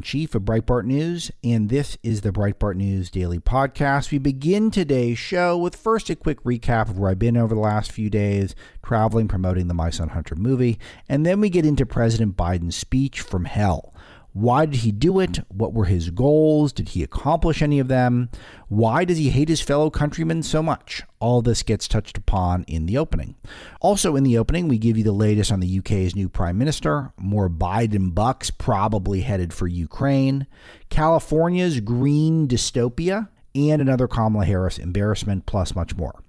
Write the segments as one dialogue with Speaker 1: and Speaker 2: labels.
Speaker 1: In chief of Breitbart News, and this is the Breitbart News Daily Podcast. We begin today's show with first a quick recap of where I've been over the last few days, traveling, promoting the My Son Hunter movie, and then we get into President Biden's speech from hell. Why did he do it? What were his goals? Did he accomplish any of them? Why does he hate his fellow countrymen so much? All this gets touched upon in the opening. Also, in the opening, we give you the latest on the UK's new prime minister, more Biden bucks probably headed for Ukraine, California's green dystopia, and another Kamala Harris embarrassment, plus much more.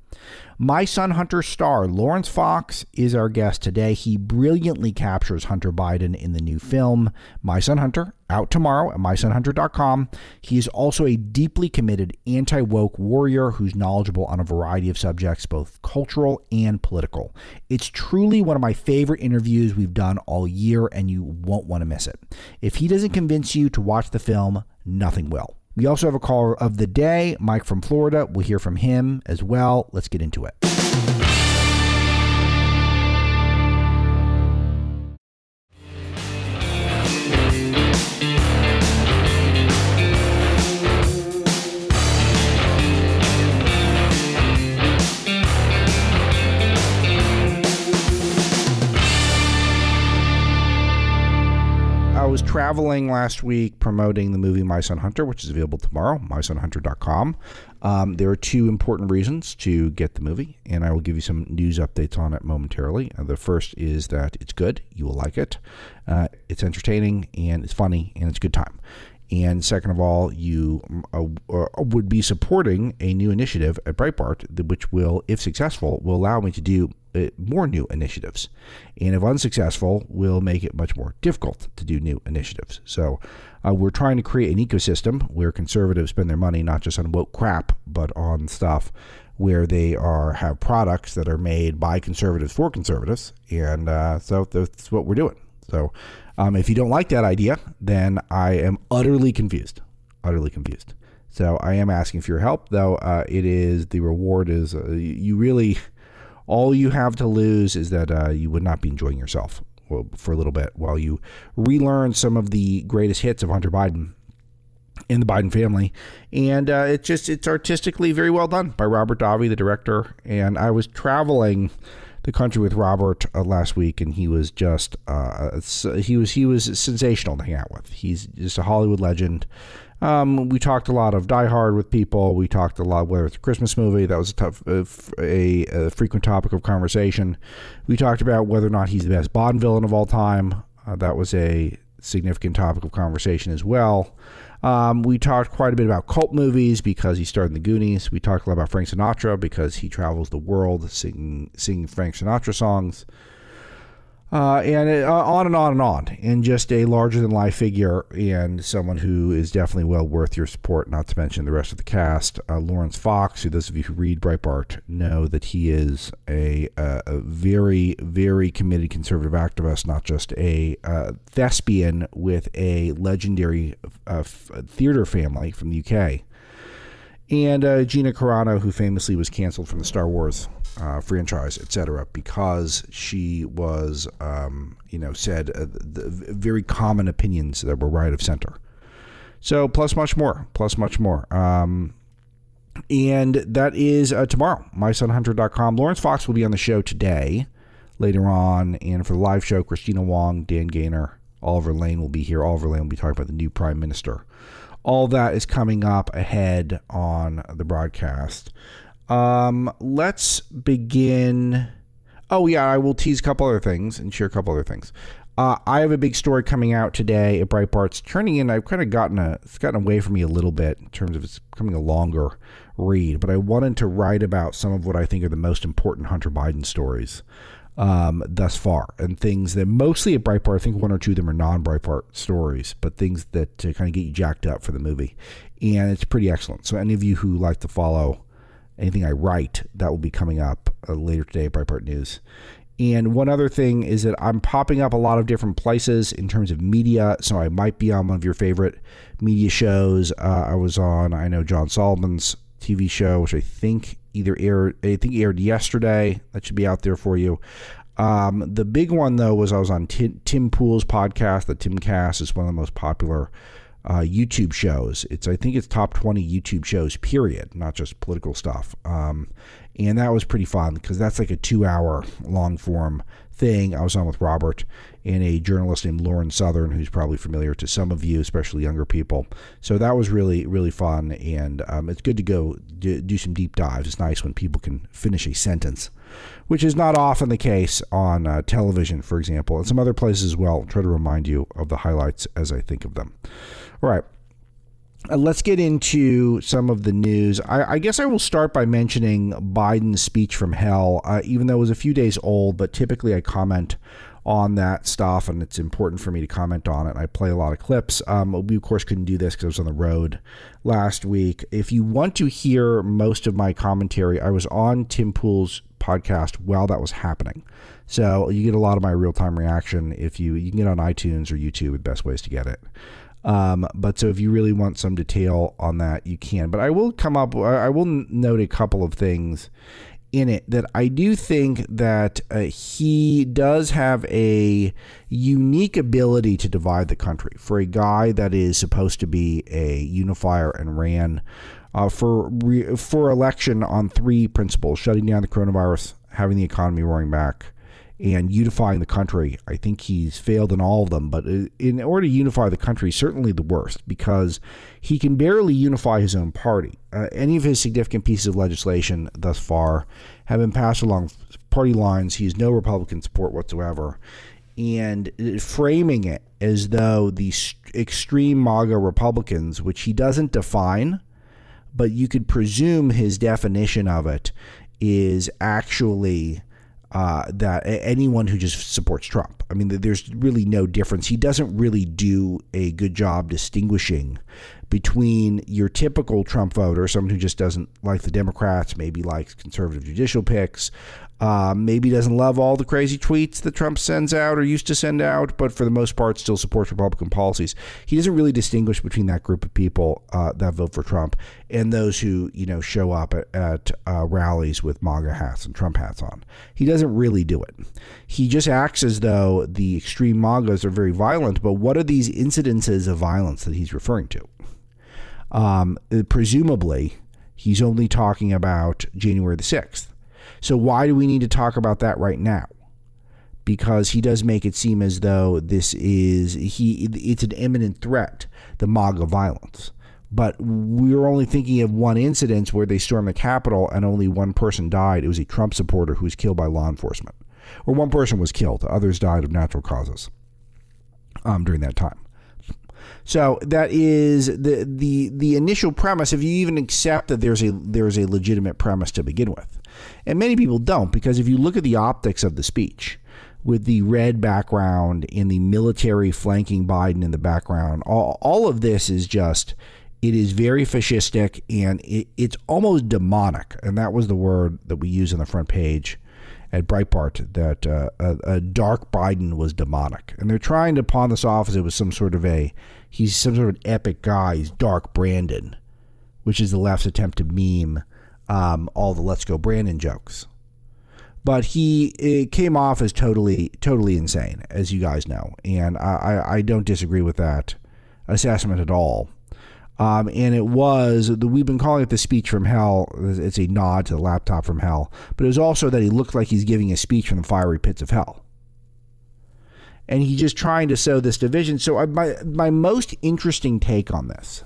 Speaker 1: My Son Hunter star Laurence Fox is our guest today. He brilliantly captures Hunter Biden in the new film, My Son Hunter, out tomorrow at mysonhunter.com. He is also a deeply committed anti woke warrior who's knowledgeable on a variety of subjects, both cultural and political. It's truly one of my favorite interviews we've done all year, and you won't want to miss it. If he doesn't convince you to watch the film, nothing will. We also have a caller of the day, Mike from Florida. We'll hear from him as well. Let's get into it. Was traveling last week promoting the movie My Son Hunter, which is available tomorrow, mysonhunter.com. Um, there are two important reasons to get the movie, and I will give you some news updates on it momentarily. Uh, the first is that it's good, you will like it. Uh, it's entertaining, and it's funny, and it's a good time. And second of all, you uh, uh, would be supporting a new initiative at Breitbart, which will, if successful, will allow me to do more new initiatives. And if unsuccessful, will make it much more difficult to do new initiatives. So uh, we're trying to create an ecosystem where conservatives spend their money not just on woke crap, but on stuff where they are have products that are made by conservatives for conservatives. And uh, so that's what we're doing. So um, if you don't like that idea, then I am utterly confused. Utterly confused. So I am asking for your help, though. Uh, it is the reward is uh, you really all you have to lose is that uh, you would not be enjoying yourself for a little bit while you relearn some of the greatest hits of Hunter Biden in the Biden family, and uh, it's just it's artistically very well done by Robert Davi, the director. And I was traveling the country with Robert uh, last week, and he was just uh, he was he was sensational to hang out with. He's just a Hollywood legend. Um, we talked a lot of Die Hard with people. We talked a lot whether it's a Christmas movie that was a tough uh, a, a, frequent topic of conversation. We talked about whether or not he's the best Bond villain of all time. Uh, that was a significant topic of conversation as well. Um, we talked quite a bit about cult movies because he starred in the Goonies. We talked a lot about Frank Sinatra because he travels the world singing singing Frank Sinatra songs. Uh, and it, uh, on and on and on, and just a larger than life figure, and someone who is definitely well worth your support. Not to mention the rest of the cast. Uh, Laurence Fox, who those of you who read Breitbart know that he is a, a, very, very committed conservative activist, not just a uh, thespian with a legendary uh, theater family from the UK, and uh, Gina Carano, who famously was canceled from the Star Wars uh, franchise, etc., because she was, um, you know, said uh, the very common opinions that were right of center. So, plus much more, plus much more. Um, and that is uh, tomorrow, mysonhunter.com. Laurence Fox will be on the show today, later on. And for the live show, Kristina Wong, Dan Gainor, Oliver Lane will be here. Oliver Lane will be talking about the new prime minister. All that is coming up ahead on the broadcast. Um, let's begin. Oh yeah, I will tease a couple other things and share a couple other things. Uh, I have a big story coming out today at Breitbart's turning in. I've kind of gotten a it's gotten away from me a little bit in terms of it's becoming a longer read, but I wanted to write about some of what I think are the most important Hunter Biden stories um, thus far, and things that mostly at Breitbart. I think one or two of them are non-Breitbart stories, but things that to kind of get you jacked up for the movie, and it's pretty excellent. So any of you who like to follow anything I write, that will be coming up uh, later today at Breitbart News. And one other thing is that I'm popping up a lot of different places in terms of media. So I might be on one of your favorite media shows. Uh, I was on, I know John Solomon's TV show, which I think either aired, I think aired yesterday. That should be out there for you. Um, the big one though was I was on Tim, Tim Pool's podcast. The Timcast is one of the most popular uh, YouTube shows. It's I think it's top twenty YouTube shows. Period, not just political stuff. Um, and that was pretty fun because that's like a two-hour long form thing. I was on with Robert and a journalist named Lauren Southern, who's probably familiar to some of you, especially younger people. So that was really really fun, and um, it's good to go do, do some deep dives. It's nice when people can finish a sentence which is not often the case on uh, television, for example, and some other places as well. I'll try to remind you of the highlights as I think of them. All right. Uh, let's get into some of the news. I, I, guess I will start by mentioning Biden's speech from hell, uh, even though it was a few days old, but typically I comment on that stuff, and it's important for me to comment on it. I play a lot of clips. Um, we, of course, couldn't do this because I was on the road last week. If you want to hear most of my commentary, I was on Tim Pool's podcast while that was happening. So you get a lot of my real time reaction if you you can get on iTunes or YouTube. The best ways to get it. Um, but so if you really want some detail on that, you can. But I will come up. I will note a couple of things in it that I do think that uh, he does have a unique ability to divide the country for a guy that is supposed to be a unifier and ran uh, for re- for election on three principles: shutting down the coronavirus, having the economy roaring back, and unifying the country. I think he's failed in all of them, but in order to unify the country, certainly the worst because he can barely unify his own party. Uh, any of his significant pieces of legislation thus far have been passed along party lines. He has no Republican support whatsoever. And framing it as though the extreme MAGA Republicans, which he doesn't define, but you could presume his definition of it is actually uh, that anyone who just supports Trump. I mean, there's really no difference. He doesn't really do a good job distinguishing between your typical Trump voter, someone who just doesn't like the Democrats, maybe likes conservative judicial picks, uh, maybe doesn't love all the crazy tweets that Trump sends out or used to send out, but for the most part still supports Republican policies. He doesn't really distinguish between that group of people uh, that vote for Trump and those who you know show up at, at uh, rallies with MAGA hats and Trump hats on. He doesn't really do it. He just acts as though the extreme MAGAs are very violent. But what are these incidences of violence that he's referring to? Um, presumably, he's only talking about January the sixth so why do we need to talk about that right now? Because he does make it seem as though this is he it's an imminent threat, the MAGA violence. But we were only thinking of one incident where they stormed the Capitol and only one person died. It was a Trump supporter who was killed by law enforcement. Or one person was killed, others died of natural causes um, during that time. So that is the the the initial premise. If you even accept that there's a there's a legitimate premise to begin with, and many people don't, because if you look at the optics of the speech, with the red background and the military flanking Biden in the background, all all of this is just it is very fascistic and it, it's almost demonic, and that was the word that we use on the front page at Breitbart that uh, a, a, dark Biden was demonic, and they're trying to pawn this off as it was some sort of a he's some sort of an epic guy. He's Dark Brandon, which is the left's attempt to meme um, all the "Let's Go Brandon" jokes. But he came off as totally, totally insane, as you guys know, and I, I don't disagree with that assessment at all. Um, and it was we've been calling it the speech from hell. It's a nod to the laptop from hell, but it was also that he looked like he's giving a speech from the fiery pits of hell and he's just trying to sow this division. So I, my my most interesting take on this,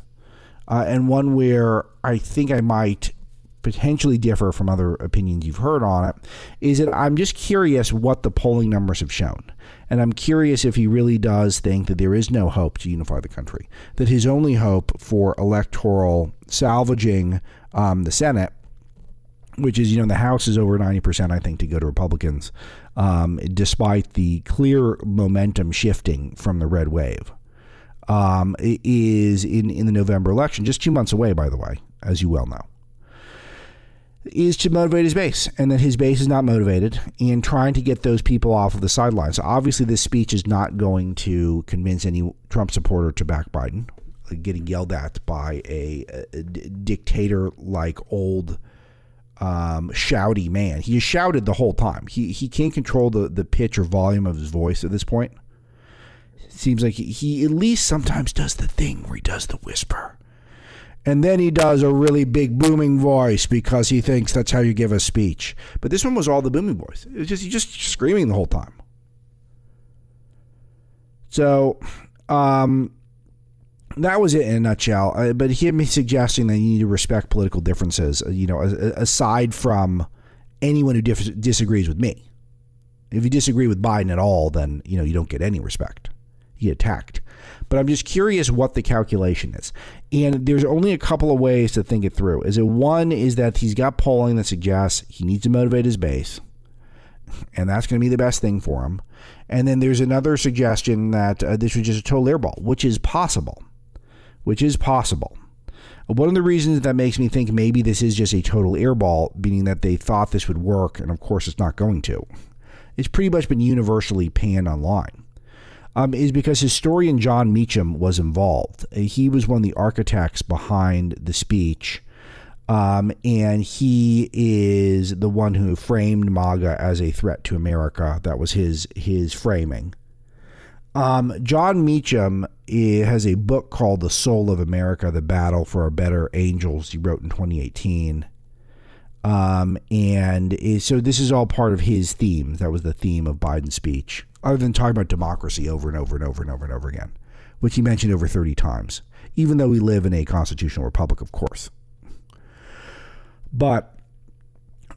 Speaker 1: uh, and one where I think I might potentially differ from other opinions you've heard on it, is that I'm just curious what the polling numbers have shown. And I'm curious if he really does think that there is no hope to unify the country, that his only hope for electoral salvaging um, the Senate which is, you know, the House is over 90%, I think, to go to Republicans, um, despite the clear momentum shifting from the red wave, um, is in, in the November election, just two months away, by the way, as you well know, is to motivate his base, and that his base is not motivated in trying to get those people off of the sidelines. So obviously, this speech is not going to convince any Trump supporter to back Biden, getting yelled at by a, dictator like old um, shouty man. He shouted the whole time. He he can't control the the pitch or volume of his voice at this point. Seems like he, he at least sometimes does the thing where he does the whisper. And then he does a really big booming voice because he thinks that's how you give a speech. But this one was all the booming voice. It was just he just screaming the whole time. So, um, that was it in a nutshell. Uh, but me suggesting that you need to respect political differences, uh, you know, aside from anyone who dif- disagrees with me. If you disagree with Biden at all, then you know you don't get any respect. You get attacked. But I'm just curious what the calculation is. And there's only a couple of ways to think it through. Is it one is that he's got polling that suggests he needs to motivate his base, and that's going to be the best thing for him. And then there's another suggestion that uh, this was just a total airball, which is possible which is possible. One of the reasons that makes me think maybe this is just a total airball, meaning that they thought this would work, and of course it's not going to, it's pretty much been universally panned online, um, is because historian Jon Meacham was involved. He was one of the architects behind the speech, um, and he is the one who framed MAGA as a threat to America. That was his his framing. Um, Jon Meacham eh, has a book called The Soul of America The Battle for a Better Angels, he wrote in 2018. Um, and is, so this is all part of his theme. That was the theme of Biden's speech, other than talking about democracy over and over and over and over and over again, which he mentioned over 30 times, even though we live in a constitutional republic, of course. But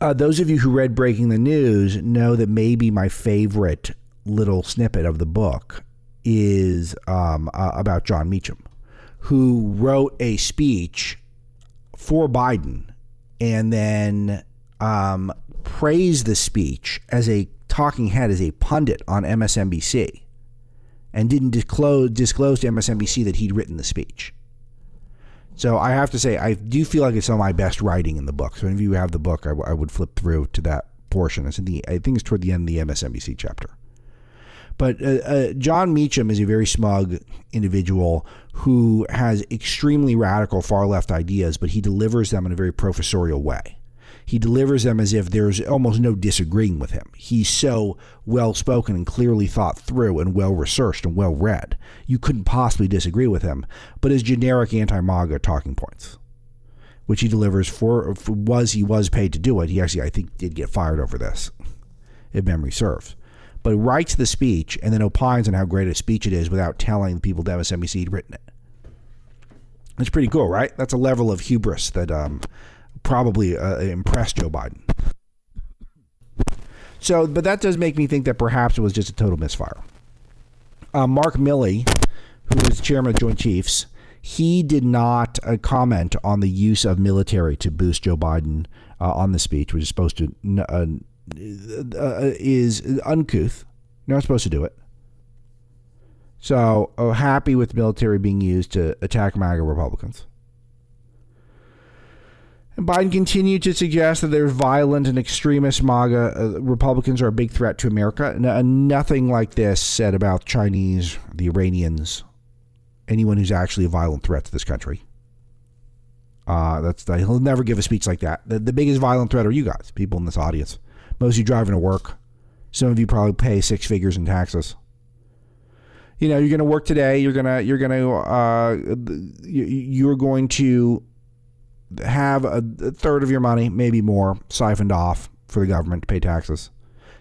Speaker 1: uh, those of you who read Breaking the News know that maybe my favorite little snippet of the book is um, uh, about Jon Meacham, who wrote a speech for Biden and then um, praised the speech as a talking head, as a pundit on MSNBC, and didn't disclose, disclose to MSNBC that he'd written the speech. So I have to say, I do feel like it's some of my best writing in the book. So if you have the book, I, w- I would flip through to that portion. It's in the, I think it's toward the end of the MSNBC chapter. But uh, uh, Jon Meacham is a very smug individual who has extremely radical far left ideas, but he delivers them in a very professorial way. He delivers them as if there's almost no disagreeing with him. He's so well spoken and clearly thought through and well researched and well read. You couldn't possibly disagree with him, but his generic anti MAGA talking points which he delivers for, for, was he was paid to do it. He actually, I think, did get fired over this, if memory serves but writes the speech and then opines on how great a speech it is without telling the people at MSNBC he'd written it. It's pretty cool, right? That's a level of hubris that um, probably uh, impressed Joe Biden. So, but that does make me think that perhaps it was just a total misfire. Uh, Mark Milley, who is chairman of Joint Chiefs, he did not uh, comment on the use of military to boost Joe Biden uh, on the speech, which is supposed to uh, uh, is uncouth. You're not supposed to do it. So, oh, happy with military being used to attack MAGA Republicans. Biden continued to suggest that there's violent and extremist MAGA uh, Republicans are a big threat to America. uh, nothing like this said about Chinese, the Iranians, anyone who's actually a violent threat to this country. Uh, that's he'll never give a speech like that. The, the biggest violent threat are you guys, people in this audience. Most of you driving to work. Some of you probably pay six figures in taxes. You know, you're going to work today. You're gonna you're gonna uh, you're going to have a, third of your money, maybe more, siphoned off for the government to pay taxes.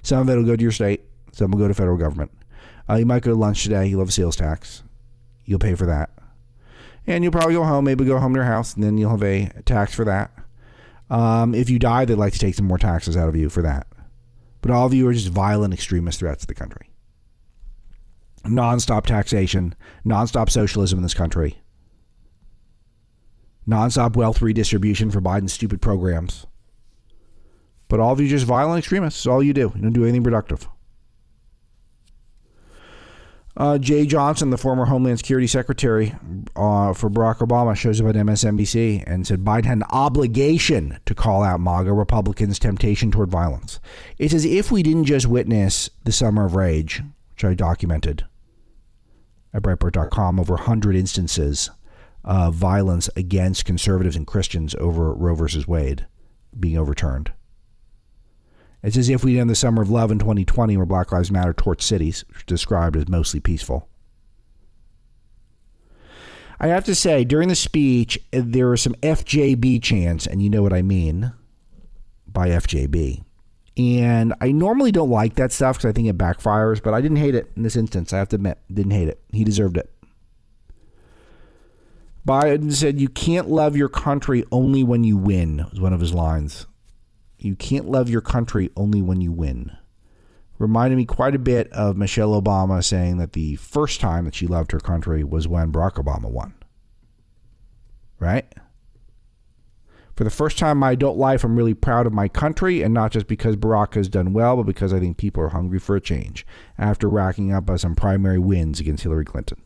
Speaker 1: Some of it will go to your state. Some will go to federal government. Uh, you might go to lunch today. You'll have a sales tax. You'll pay for that. And you'll probably go home, maybe go home to your house, and then you'll have a tax for that. Um, if you die, they'd like to take some more taxes out of you for that. But all of you are just violent extremist threats to the country. Nonstop taxation, nonstop socialism in this country, nonstop wealth redistribution for Biden's stupid programs. But all of you just violent extremists. All you do. You don't do anything productive. Uh, Jeh Johnson, the former Homeland Security Secretary uh, for Barack Obama, shows up at MSNBC and said Biden had an obligation to call out MAGA Republicans' temptation toward violence. It's as if we didn't just witness the summer of rage, which I documented at Breitbart.com, over 100 instances of violence against conservatives and Christians over Roe versus Wade. being overturned. It's as if we end the summer of love in 2020 where Black Lives Matter torched cities, described as mostly peaceful. I have to say, during the speech, there was some FJB chants, and you know what I mean by FJB. And I normally don't like that stuff because I think it backfires, but I didn't hate it in this instance. I have to admit, didn't hate it. He deserved it. Biden said, You can't love your country only when you win, was one of his lines. You can't love your country only when you win. Reminded me quite a bit of Michelle Obama saying that the first time that she loved her country was when Barack Obama won. Right? For the first time in my adult life, I'm really proud of my country, and not just because Barack has done well, but because I think people are hungry for a change after racking up some primary wins against Hillary Clinton.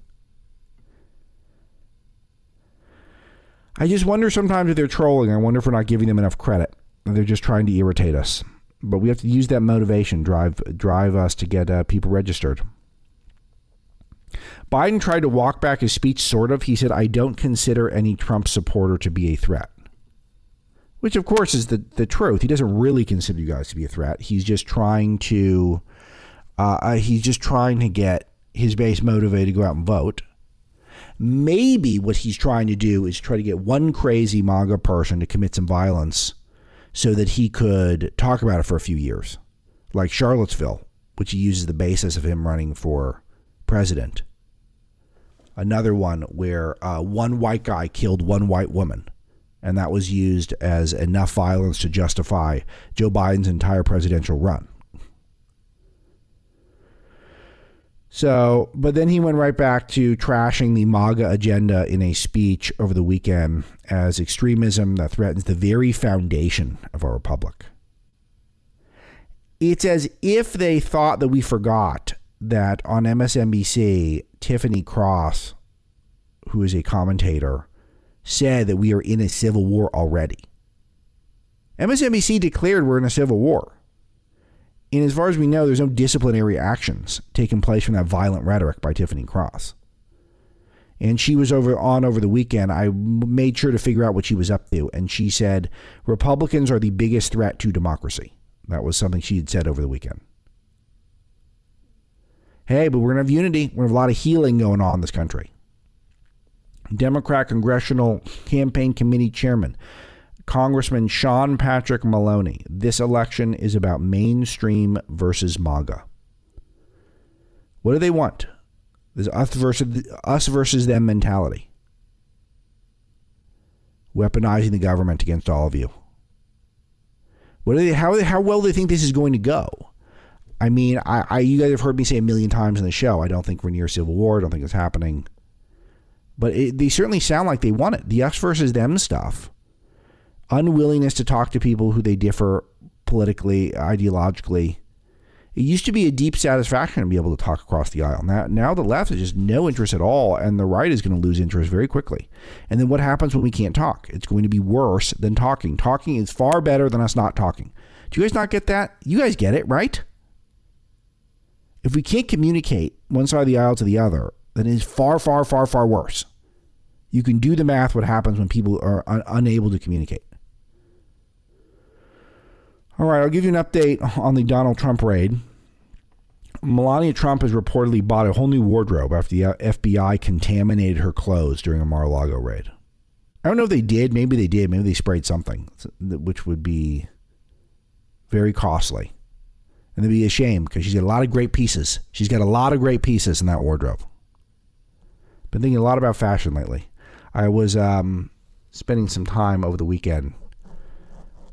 Speaker 1: I just wonder sometimes if they're trolling. I wonder if we're not giving them enough credit. They're just trying to irritate us. But we have to use that motivation, drive drive us to get uh, people registered. Biden tried to walk back his speech, sort of. He said, I don't consider any Trump supporter to be a threat. Which, of course, is the, the truth. He doesn't really consider you guys to be a threat. He's just trying to uh, uh he's just trying to get his base motivated to go out and vote. Maybe what he's trying to do is try to get one crazy MAGA person to commit some violence so that he could talk about it for a few years, like Charlottesville, which he uses the basis of him running for president. Another one where uh, one white guy killed one white woman, and that was used as enough violence to justify Joe Biden's entire presidential run. So, but then he went right back to trashing the MAGA agenda in a speech over the weekend as extremism that threatens the very foundation of our republic. It's as if they thought that we forgot that on MSNBC, Tiffany Cross, who is a commentator, said that we are in a civil war already. MSNBC declared we're in a civil war. And as far as we know, there's no disciplinary actions taking place from that violent rhetoric by Tiffany Cross. And she was over on over the weekend. I made sure to figure out what she was up to, and she said Republicans are the biggest threat to democracy. That was something she had said over the weekend. Hey, but we're gonna have unity. We're gonna have a lot of healing going on in this country. Democrat Congressional Campaign Committee Chairman Congressman Sean Patrick Maloney. This election is about mainstream versus MAGA. What do they want? This us versus us versus them mentality. Weaponizing the government against all of you. What they? How how well do they think this is going to go? I mean, I, I you guys have heard me say a million times in the show. I don't think we're near civil war. I don't think it's happening. But it, they certainly sound like they want it. The us versus them stuff unwillingness to talk to people who they differ politically, ideologically. It used to be a deep satisfaction to be able to talk across the aisle. Now, now the left is just no interest at all, and the right is going to lose interest very quickly. And then what happens when we can't talk? It's going to be worse than talking. Talking is far better than us not talking. Do you guys not get that? You guys get it, right? If we can't communicate one side of the aisle to the other, then it's far, far, far, far worse. You can do the math what happens when people are un- unable to communicate. All right, I'll give you an update on the Donald Trump raid. Melania Trump has reportedly bought a whole new wardrobe after the FBI contaminated her clothes during a Mar-a-Lago raid. I don't know if they did. Maybe they did. Maybe they sprayed something, which would be very costly. And it'd be a shame because she's got a lot of great pieces. She's got a lot of great pieces in that wardrobe. Been thinking a lot about fashion lately. I was um, spending some time over the weekend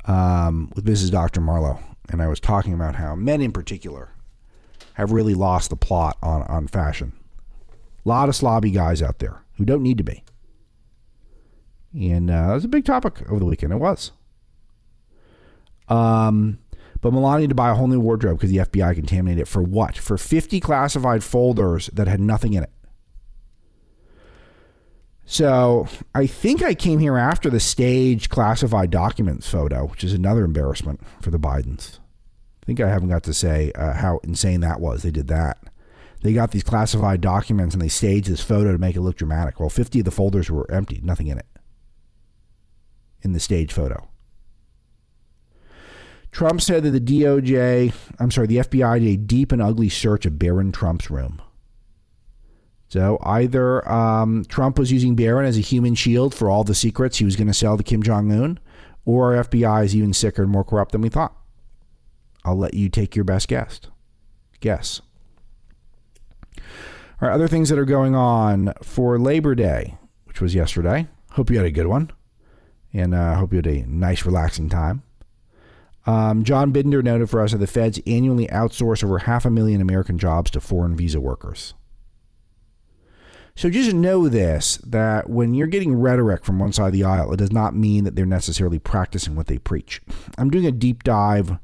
Speaker 1: um, with Mrs. Dr. Marlowe, and I was talking about how men in particular have really lost the plot on, on fashion. A lot of slobby guys out there who don't need to be. And uh, that was a big topic over the weekend. It was. Um, but Melania to buy a whole new wardrobe because the FBI contaminated it for what? For 50 classified folders that had nothing in it. So I think I came here after the stage classified documents photo, which is another embarrassment for the Bidens. I think I haven't got to say uh, how insane that was. They did that. They got these classified documents and they staged this photo to make it look dramatic. Well, 50 of the folders were empty, nothing in it in the stage photo. Trump said that the DOJ, I'm sorry, the FBI did a deep and ugly search of Barron Trump's room. So either um, Trump was using Barron as a human shield for all the secrets he was going to sell to Kim Jong Un, or our FBI is even sicker and more corrupt than we thought. I'll let you take your best guess. Guess. All right, other things that are going on for Labor Day, which was yesterday. Hope you had a good one, and I uh, hope you had a nice, relaxing time. Um, John Binder noted for us that the feds annually outsource over half a million American jobs to foreign visa workers. So just know this that when you're getting rhetoric from one side of the aisle, it does not mean that they're necessarily practicing what they preach. I'm doing a deep dive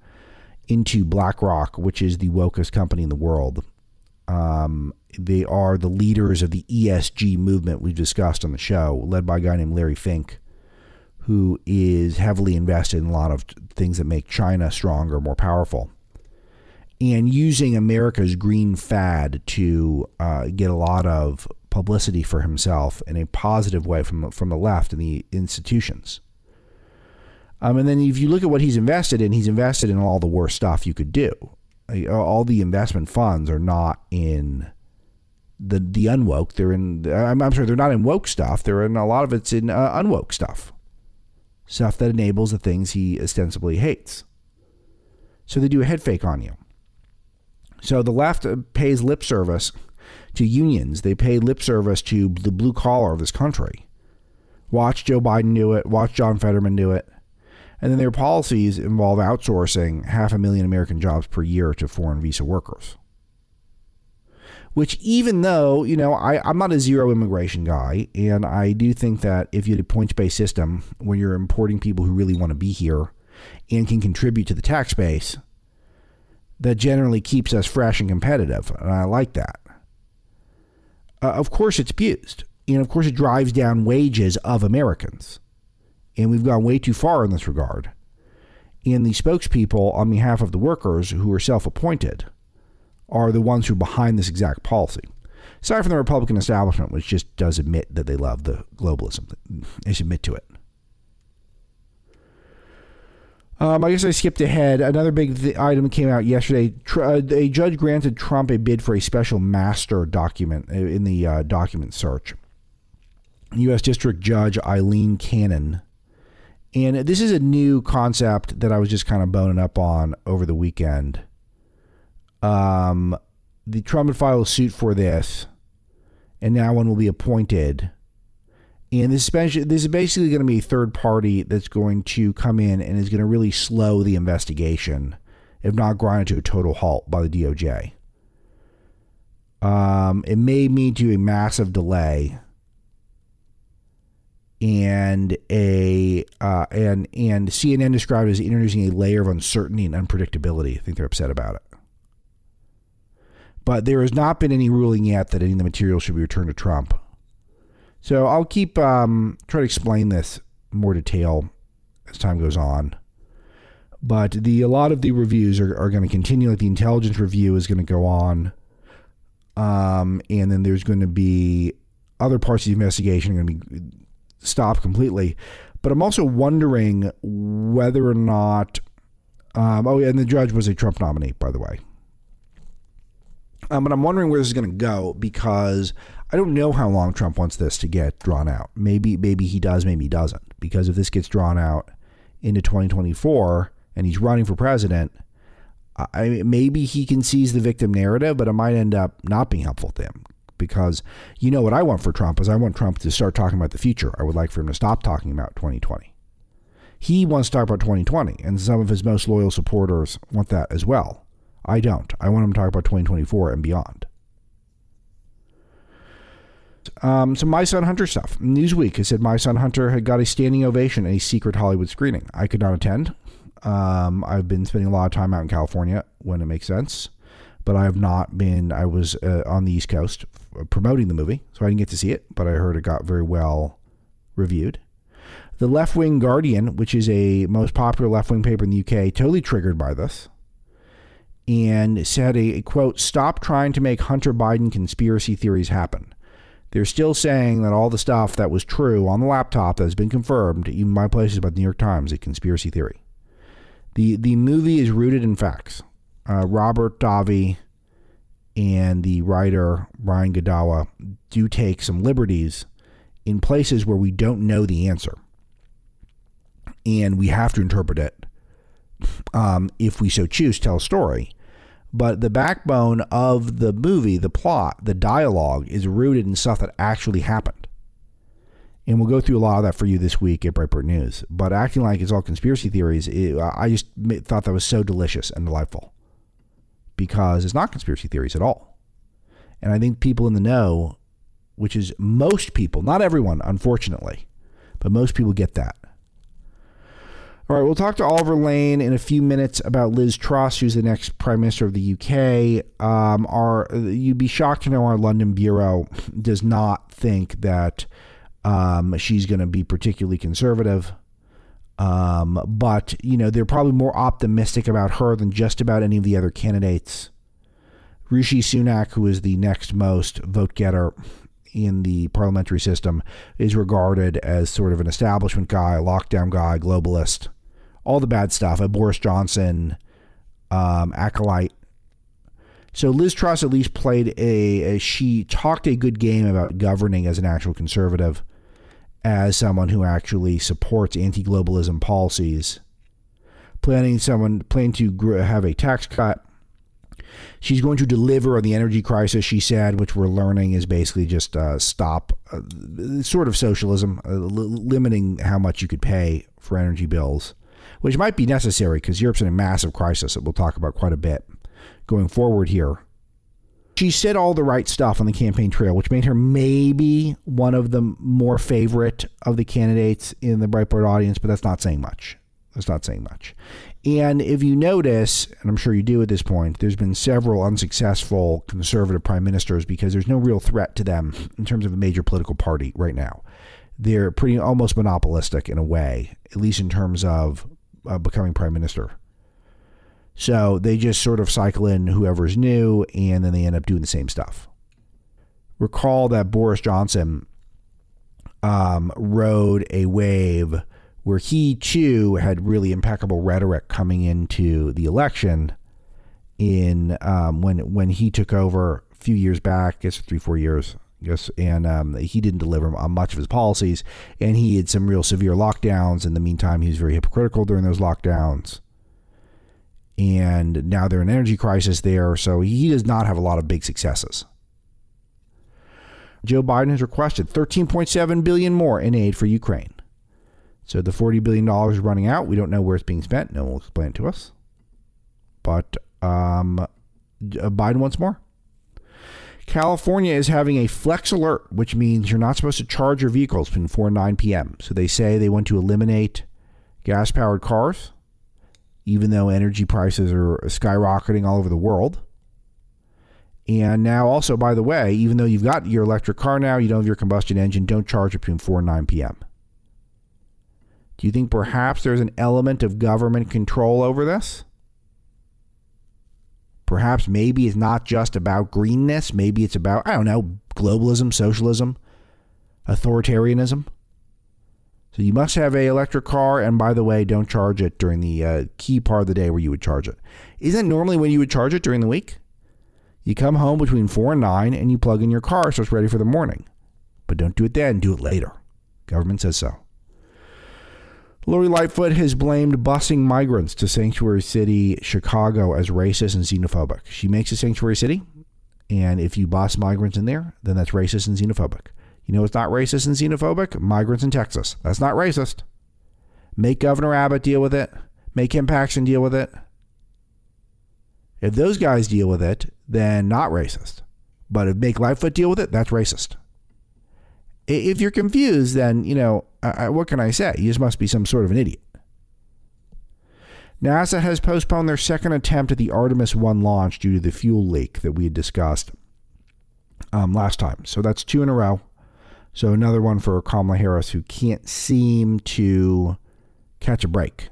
Speaker 1: into BlackRock, which is the wokest company in the world. Um, they are the leaders of the ESG movement we've discussed on the show, led by a guy named Larry Fink, who is heavily invested in a lot of things that make China stronger, more powerful and using America's green fad to uh, get a lot of publicity for himself in a positive way from from the left and the institutions. Um, and then if you look at what he's invested in, he's invested in all the worst stuff you could do. All the investment funds are not in the the unwoke. They're in. I'm, I'm sorry, they're not in woke stuff. They're in a lot of it's in uh, unwoke stuff, stuff that enables the things he ostensibly hates. So they do a head fake on you. So the left pays lip service to unions. They pay lip service to the blue collar of this country. Watch Joe Biden do it. Watch John Fetterman do it. And then their policies involve outsourcing half a million American jobs per year to foreign visa workers. Which, even though, you know, I, I'm not a zero immigration guy, and I do think that if you had a points based system where you're importing people who really want to be here and can contribute to the tax base, that generally keeps us fresh and competitive. And I like that. Uh, of course, it's abused. And of course, it drives down wages of Americans. And we've gone way too far in this regard. And the spokespeople on behalf of the workers who are self appointed are the ones who are behind this exact policy. Aside from the Republican establishment, which just does admit that they love the globalism, they admit to it. Um, I guess I skipped ahead. Another big th- item came out yesterday. Tr- uh, a judge granted Trump a bid for a special master document uh, in the uh, document search. U.S. District Judge Aileen Cannon. And this is a new concept that I was just kind of boning up on over the weekend. Um, the Trump had filed suit for this, and now one will be appointed and this, is basically going to be a third party that's going to come in and is going to really slow the investigation, if not grind it to a total halt by the DOJ. Um, it may mean to a massive delay and a uh, and and CNN described as introducing a layer of uncertainty and unpredictability. I think they're upset about it. But there has not been any ruling yet that any of the material should be returned to Trump. So I'll keep um, try to explain this more detail as time goes on. But the a lot of the reviews are, are going to continue. Like the intelligence review is going to go on, um, and then there's going to be other parts of the investigation are going to be stopped completely. But I'm also wondering whether or not. Um, oh, and the judge was a Trump nominee, by the way. Um, but I'm wondering where this is going to go because I don't know how long Trump wants this to get drawn out. Maybe maybe he does, maybe he doesn't. Because if this gets drawn out into 2024 and he's running for president, I maybe he can seize the victim narrative, but it might end up not being helpful to him. Because you know what I want for Trump is I want Trump to start talking about the future. I would like for him to stop talking about 2020. He wants to talk about 2020, and some of his most loyal supporters want that as well. I don't. I want him to talk about 2024 and beyond. Um, some My Son Hunter stuff. Newsweek has said My Son Hunter had got a standing ovation at a secret Hollywood screening. I could not attend. Um, I've been spending a lot of time out in California when it makes sense, but I have not been. I was uh, on the East Coast promoting the movie, so I didn't get to see it, but I heard it got very well reviewed. The Left Wing Guardian, which is a most popular left wing paper in the UK, totally triggered by this and said a, a quote, stop trying to make Hunter Biden conspiracy theories happen. They're still saying that all the stuff that was true on the laptop that has been confirmed, even by places like the New York Times, a conspiracy theory. the The movie is rooted in facts. Uh, Robert Davi and the writer Brian Godawa do take some liberties in places where we don't know the answer, and we have to interpret it um, if we so choose. Tell a story. But the backbone of the movie, the plot, the dialogue is rooted in stuff that actually happened. And we'll go through a lot of that for you this week at Breitbart News. But acting like it's all conspiracy theories, it, I just thought that was so delicious and delightful because it's not conspiracy theories at all. And I think people in the know, which is most people, not everyone, unfortunately, but most people get that. All right, we'll talk to Oliver Lane in a few minutes about Liz Truss, who's the next Prime Minister of the UK. Um, our, you'd be shocked to know our London bureau does not think that um, she's going to be particularly conservative. Um, but, you know, they're probably more optimistic about her than just about any of the other candidates. Rishi Sunak, who is the next most vote getter in the parliamentary system, is regarded as sort of an establishment guy, lockdown guy, globalist all the bad stuff. A Boris Johnson um, acolyte. So Liz Truss at least played a, a, she talked a good game about governing as an actual conservative, as someone who actually supports anti-globalism policies, planning someone planning to have a tax cut. She's going to deliver on the energy crisis, she said, which we're learning is basically just uh, stop uh, sort of socialism, uh, limiting how much you could pay for energy bills which might be necessary because Europe's in a massive crisis that we'll talk about quite a bit going forward here. She said all the right stuff on the campaign trail, which made her maybe one of the more favorite of the candidates in the Breitbart audience, but that's not saying much. That's not saying much. And if you notice, and I'm sure you do at this point, there's been several unsuccessful conservative prime ministers because there's no real threat to them in terms of a major political party right now. They're pretty almost monopolistic in a way, at least in terms of uh, becoming prime minister. So they just sort of cycle in whoever's new, and then they end up doing the same stuff. Recall that Boris Johnson um, rode a wave where he too had really impeccable rhetoric coming into the election. In um, when when he took over a few years back, I guess three four years, Yes, and um, he didn't deliver on much of his policies, and he had some real severe lockdowns. In the meantime, he was very hypocritical during those lockdowns, and now they're in an energy crisis there, so he does not have a lot of big successes. Joe Biden has requested 13.7 billion more in aid for Ukraine. So the 40 billion dollars is running out. We don't know where it's being spent. No one will explain it to us. But um, Biden wants more. California is having a flex alert, which means you're not supposed to charge your vehicles between 4 and 9 p.m. So they say they want to eliminate gas powered cars, even though energy prices are skyrocketing all over the world. And now, also, by the way, even though you've got your electric car now, you don't have your combustion engine, don't charge it between 4 and 9 p.m. Do you think perhaps there's an element of government control over this? Perhaps maybe it's not just about greenness. Maybe it's about, I don't know, globalism, socialism, authoritarianism. So you must have a electric car, and by the way, don't charge it during the uh, key part of the day where you would charge it. Isn't normally when you would charge it during the week? You come home between four and nine, and you plug in your car so it's ready for the morning. But don't do it then; do it later. Government says so. Lori Lightfoot has blamed busing migrants to sanctuary city Chicago as racist and xenophobic. She makes a sanctuary city, and if you bus migrants in there, then that's racist and xenophobic. You know it's not racist and xenophobic? Migrants in Texas. That's not racist. Make Governor Abbott deal with it. Make Ken Paxton deal with it. If those guys deal with it, then not racist. But if make Lightfoot deal with it, that's racist. If you're confused, then, you know, uh, what can I say? You just must be some sort of an idiot. NASA has postponed their second attempt at the Artemis 1 launch due to the fuel leak that we had discussed um, last time. So that's two in a row. So another one for Kamala Harris, who can't seem to catch a break.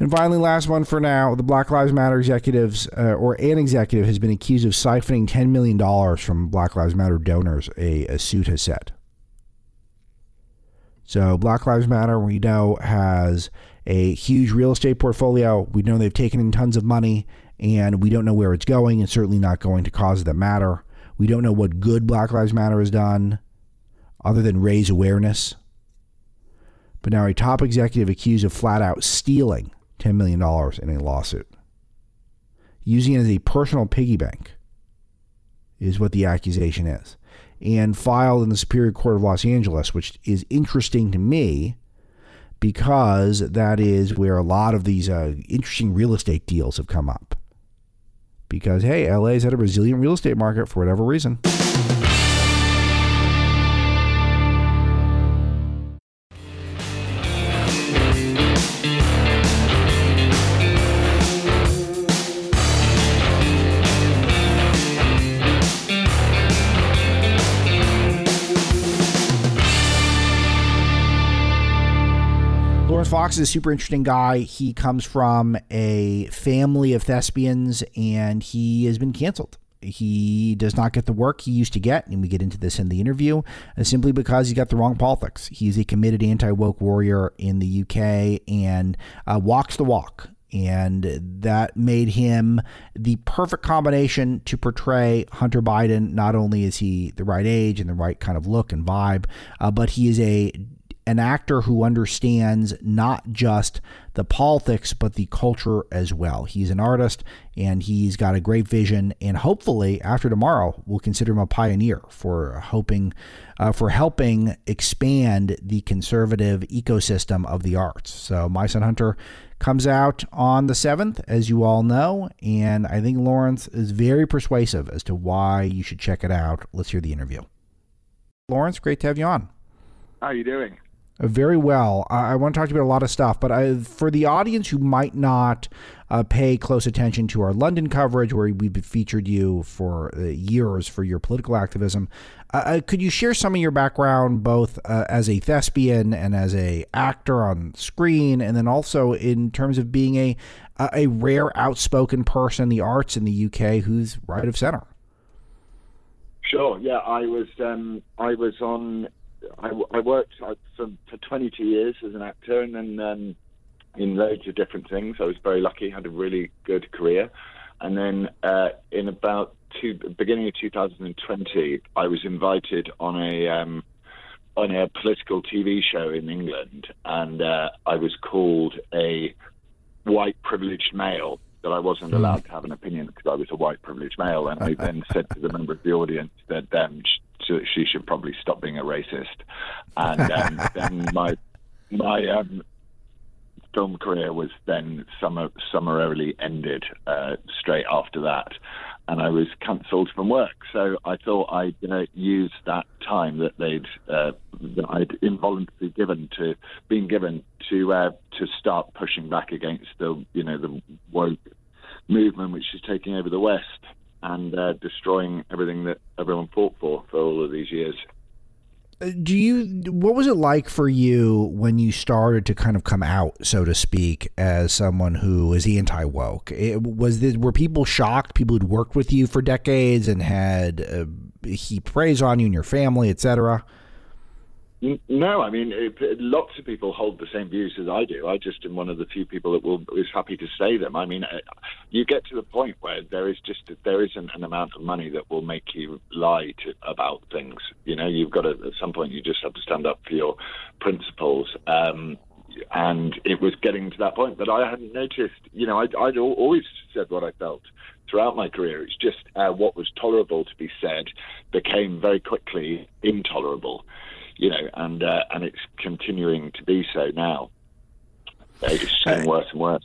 Speaker 1: And finally, last one for now the Black Lives Matter executives, uh, or an executive, has been accused of siphoning $10 million from Black Lives Matter donors, a, a suit has said. So Black Lives Matter, we know, has a huge real estate portfolio. We know they've taken in tons of money, and we don't know where it's going, and certainly not going to cause that matter. We don't know what good Black Lives Matter has done other than raise awareness. But now a top executive accused of flat out stealing $10 million in a lawsuit, using it as a personal piggy bank, is what the accusation is and filed in the Superior Court of Los Angeles, which is interesting to me because that is where a lot of these uh, interesting real estate deals have come up. Because, hey, LA's had a resilient real estate market for whatever reason. Fox is a super interesting guy. He comes from a family of thespians and he has been canceled. He does not get the work he used to get, and we get into this in the interview, uh, simply because he got the wrong politics. He's a committed anti woke warrior in the UK and uh, walks the walk and that made him the perfect combination to portray Hunter Biden. Not only is he the right age and the right kind of look and vibe, uh, but he is a an actor who understands not just the politics but the culture as well. He's an artist and he's got a great vision and hopefully after tomorrow we'll consider him a pioneer for hoping uh, for helping expand the conservative ecosystem of the arts. So My Son Hunter comes out on the 7th as you all know and I think Laurence is very persuasive as to why you should check it out. Let's hear the interview. Laurence, great to have you on.
Speaker 2: How are you doing?
Speaker 1: Very well. I, I want to talk to you about a lot of stuff, but I, for the audience who might not uh, pay close attention to our London coverage, where we've featured you for uh, years for your political activism, uh, uh, could you share some of your background, both uh, as a thespian and as a actor on screen, and then also in terms of being a a rare outspoken person in the arts in the UK who's right of center?
Speaker 2: Sure. Yeah, I was um, I was on I, I worked for, for 22 years as an actor and then um, in loads of different things. I was very lucky, had a really good career. And then uh, in about two, beginning of 2020, I was invited on a um, on a political TV show in England, and uh, I was called a white privileged male that I wasn't allowed to have an opinion because I was a white privileged male. And I then said to the member of the audience that um, she should probably stop being a racist. And um, then my my um, film career was then summa- summarily ended uh, straight after that, and I was cancelled from work. So I thought I'd you know use that time that they'd uh, that I'd involuntarily given to being given to uh, to start pushing back against the you know the woke movement which is taking over the West and uh, destroying everything that everyone fought for for all of these years.
Speaker 1: Uh, do you? What was it like for you when you started to kind of come out, so to speak, as someone who is anti woke? Was this were people shocked? People who'd worked with you for decades and had uh, he praise on you and your family, etc.
Speaker 2: No, I mean, it, lots of people hold the same views as I do. I just am one of the few people that will is happy to say them. I mean, uh, you get to the point where there is just there isn't an amount of money that will make you lie to, about things. You know, you've got to at some point you just have to stand up for your principles. Um, and it was getting to that point, but I hadn't noticed. You know, I'd, I'd always said what I felt throughout my career. It's just uh, what was tolerable to be said became very quickly intolerable you know, and uh, and it's continuing to be so now. It's getting worse and worse.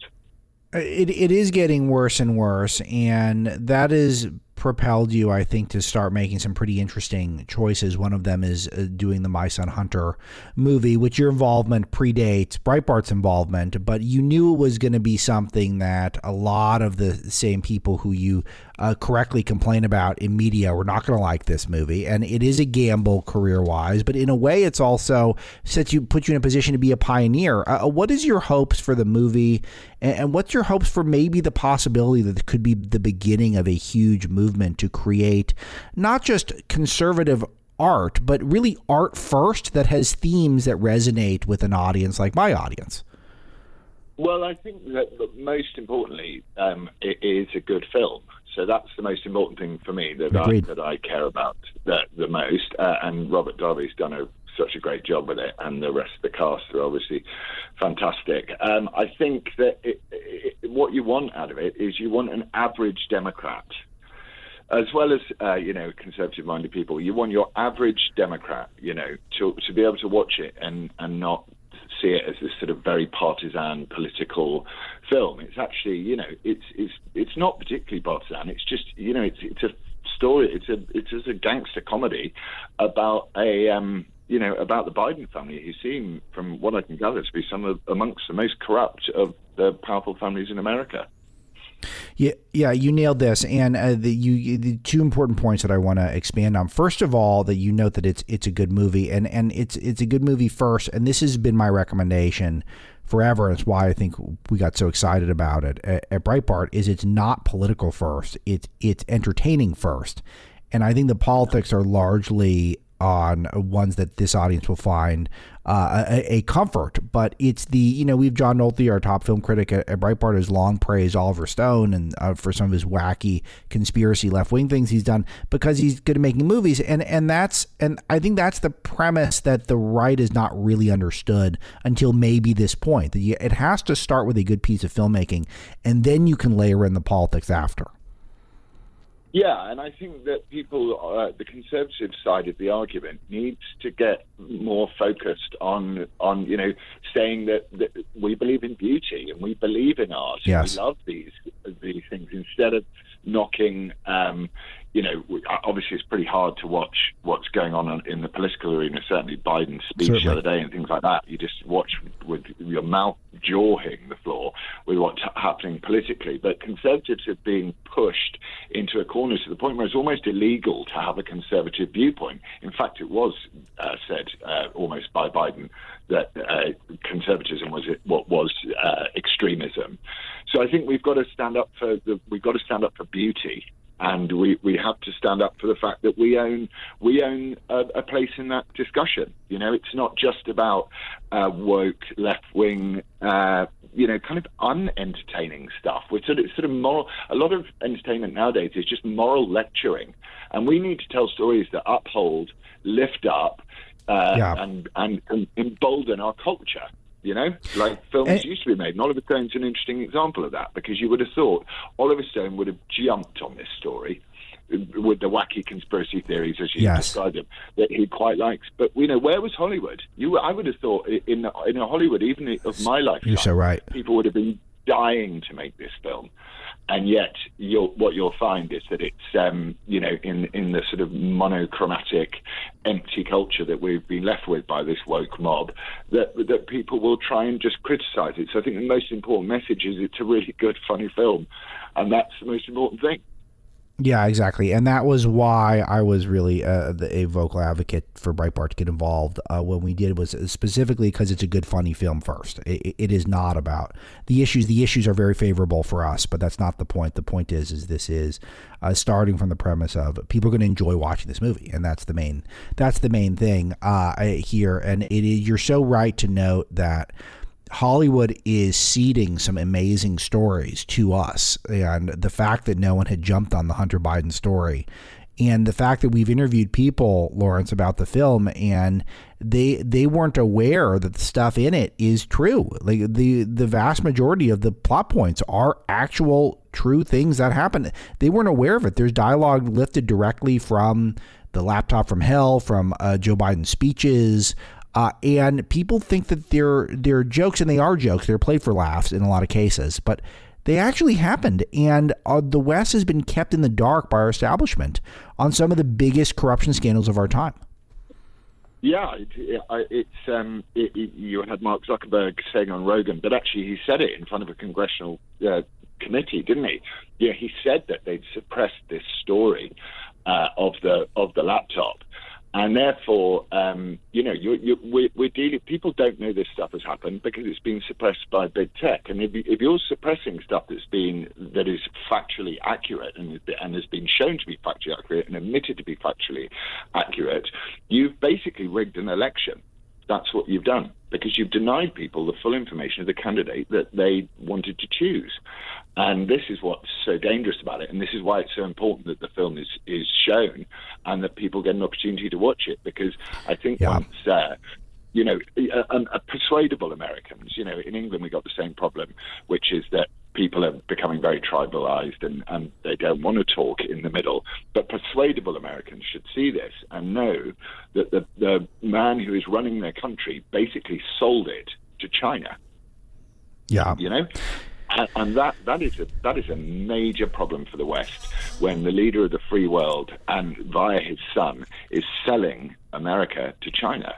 Speaker 1: It it is getting worse and worse, and that is propelled you, I think, to start making some pretty interesting choices. One of them is uh, doing the My Son Hunter movie, which your involvement predates Breitbart's involvement, but you knew it was going to be something that a lot of the same people who you uh, correctly complain about in media We're not going to like this movie. And it is a gamble career wise, but in a way, it's also sets you, put you in a position to be a pioneer. Uh, what is your hopes for the movie? And, and what's your hopes for maybe the possibility that it could be the beginning of a huge movement? movement to create not just conservative art, but really art first that has themes that resonate with an audience like my audience?
Speaker 2: Well, I think that most importantly, um, it is a good film. So that's the most important thing for me that I, that I care about the, the most. Uh, and Robert Davi's done a, such a great job with it, and the rest of the cast are obviously fantastic. Um, I think that it, it, what you want out of it is you want an average Democrat as well as uh, you know conservative-minded people. You want your average Democrat, you know, to to be able to watch it and and not see it as this sort of very partisan political film. It's actually, you know, it's it's it's not particularly partisan. It's just, you know, it's it's a story. It's a it's just a gangster comedy about a um, you know about the Biden family, who seem, from what I can gather, to be some of amongst the most corrupt of the powerful families in America.
Speaker 1: Yeah, yeah, you nailed this, and uh, the you the two important points that I want to expand on. First of all, that you note that it's it's a good movie, and and it's it's a good movie first, and this has been my recommendation forever. And it's why I think we got so excited about it at, at Breitbart. Is it's not political first; it's it's entertaining first, and I think the politics are largely on ones that this audience will find uh, a, a, comfort. But it's the you know we've John Nolte, our top film critic at, at Breitbart, has long praised Oliver Stone and uh, for some of his wacky conspiracy left wing things he's done because he's good at making movies, and and that's and I think that's the premise that the right is not really understood until maybe this point. That it has to start with a good piece of filmmaking, and then you can layer in the politics after.
Speaker 2: Yeah, and I think that people, uh, the conservative side of the argument, needs to get more focused on, on you know, saying that, that we believe in beauty and we believe in art.
Speaker 1: Yes.
Speaker 2: we love these these things instead of knocking, um, you know, obviously it's pretty hard to watch what's going on in the political arena. Certainly Biden's speech Certainly. the other day and things like that. You just watch with your mouth jawing the floor with what's happening politically. But conservatives are being pushed into a corner to the point where it's almost illegal to have a conservative viewpoint. In fact, it was uh, said uh, almost by Biden that uh, conservatism was what was uh, extremism. So I think we've got to stand up for the, we've got to stand up for beauty and we, we have to stand up for the fact that we own we own a, a place in that discussion. You know, it's not just about uh, woke left wing, uh, you know, kind of unentertaining stuff. We're sort of sort of moral. A lot of entertainment nowadays is just moral lecturing, and we need to tell stories that uphold, lift up, uh, yeah. and, and and embolden our culture. You know, like films and, used to be made. And Oliver Stone's an interesting example of that because you would have thought Oliver Stone would have jumped on this story with the wacky conspiracy theories, as you yes. described them, that he quite likes. But you know, where was Hollywood? You, I would have thought in in a Hollywood, even of my lifetime,
Speaker 1: you're so right.
Speaker 2: People would have been dying to make this film and yet you'll, what you'll find is that it's um, you know in in the sort of monochromatic, empty culture that we've been left with by this woke mob that that people will try and just criticise it. So I think the most important message is it's a really good, funny film, and that's the most important thing.
Speaker 1: Yeah, exactly, and that was why I was really uh, a vocal advocate for Breitbart to get involved uh, when we did. Was specifically because it's a good, funny film. First, it, it is not about the issues. The issues are very favorable for us, but that's not the point. The point is, is this is uh, starting from the premise of people are going to enjoy watching this movie, and that's the main. That's the main thing uh, here, and it is. You're so right to note that Hollywood is ceding some amazing stories to us. And the fact that no one had jumped on the Hunter Biden story and the fact that we've interviewed people Laurence about the film and they they weren't aware that the stuff in it is true. Like the the vast majority of the plot points are actual true things that happen they weren't aware of it. There's dialogue lifted directly from the laptop from hell from uh, Joe Biden's speeches uh, and people think that they're they're jokes, and they are jokes. They're played for laughs in a lot of cases, but they actually happened. And uh, the West has been kept in the dark by our establishment on some of the biggest corruption scandals of our time.
Speaker 2: Yeah, it, it, it's um, it, you had Mark Zuckerberg saying on Rogan, but actually he said it in front of a congressional uh, committee, didn't he? Yeah, he said that they'd suppressed this story uh, of the of the laptop, and therefore, um, you know, you, you, we're, we're, dealing. People don't know this stuff has happened because it's been suppressed by big tech. And if, if you're suppressing stuff that's been that is factually accurate and, and has been shown to be factually accurate and admitted to be factually accurate, you've basically rigged an election that's what you've done because you've denied people the full information of the candidate that they wanted to choose. And this is what's so dangerous about it. And this is why it's so important that the film is, is shown and that people get an opportunity to watch it because I think yeah. once uh, you know, a, a persuadable Americans. You know, in England we got the same problem, which is that people are becoming very tribalized and, and they don't want to talk in the middle. But persuadable Americans should see this and know that the, the man who is running their country basically sold it to China.
Speaker 1: Yeah.
Speaker 2: You know? And, and that, that, is a, that is a major problem for the West when the leader of the free world and via his son is selling America to China.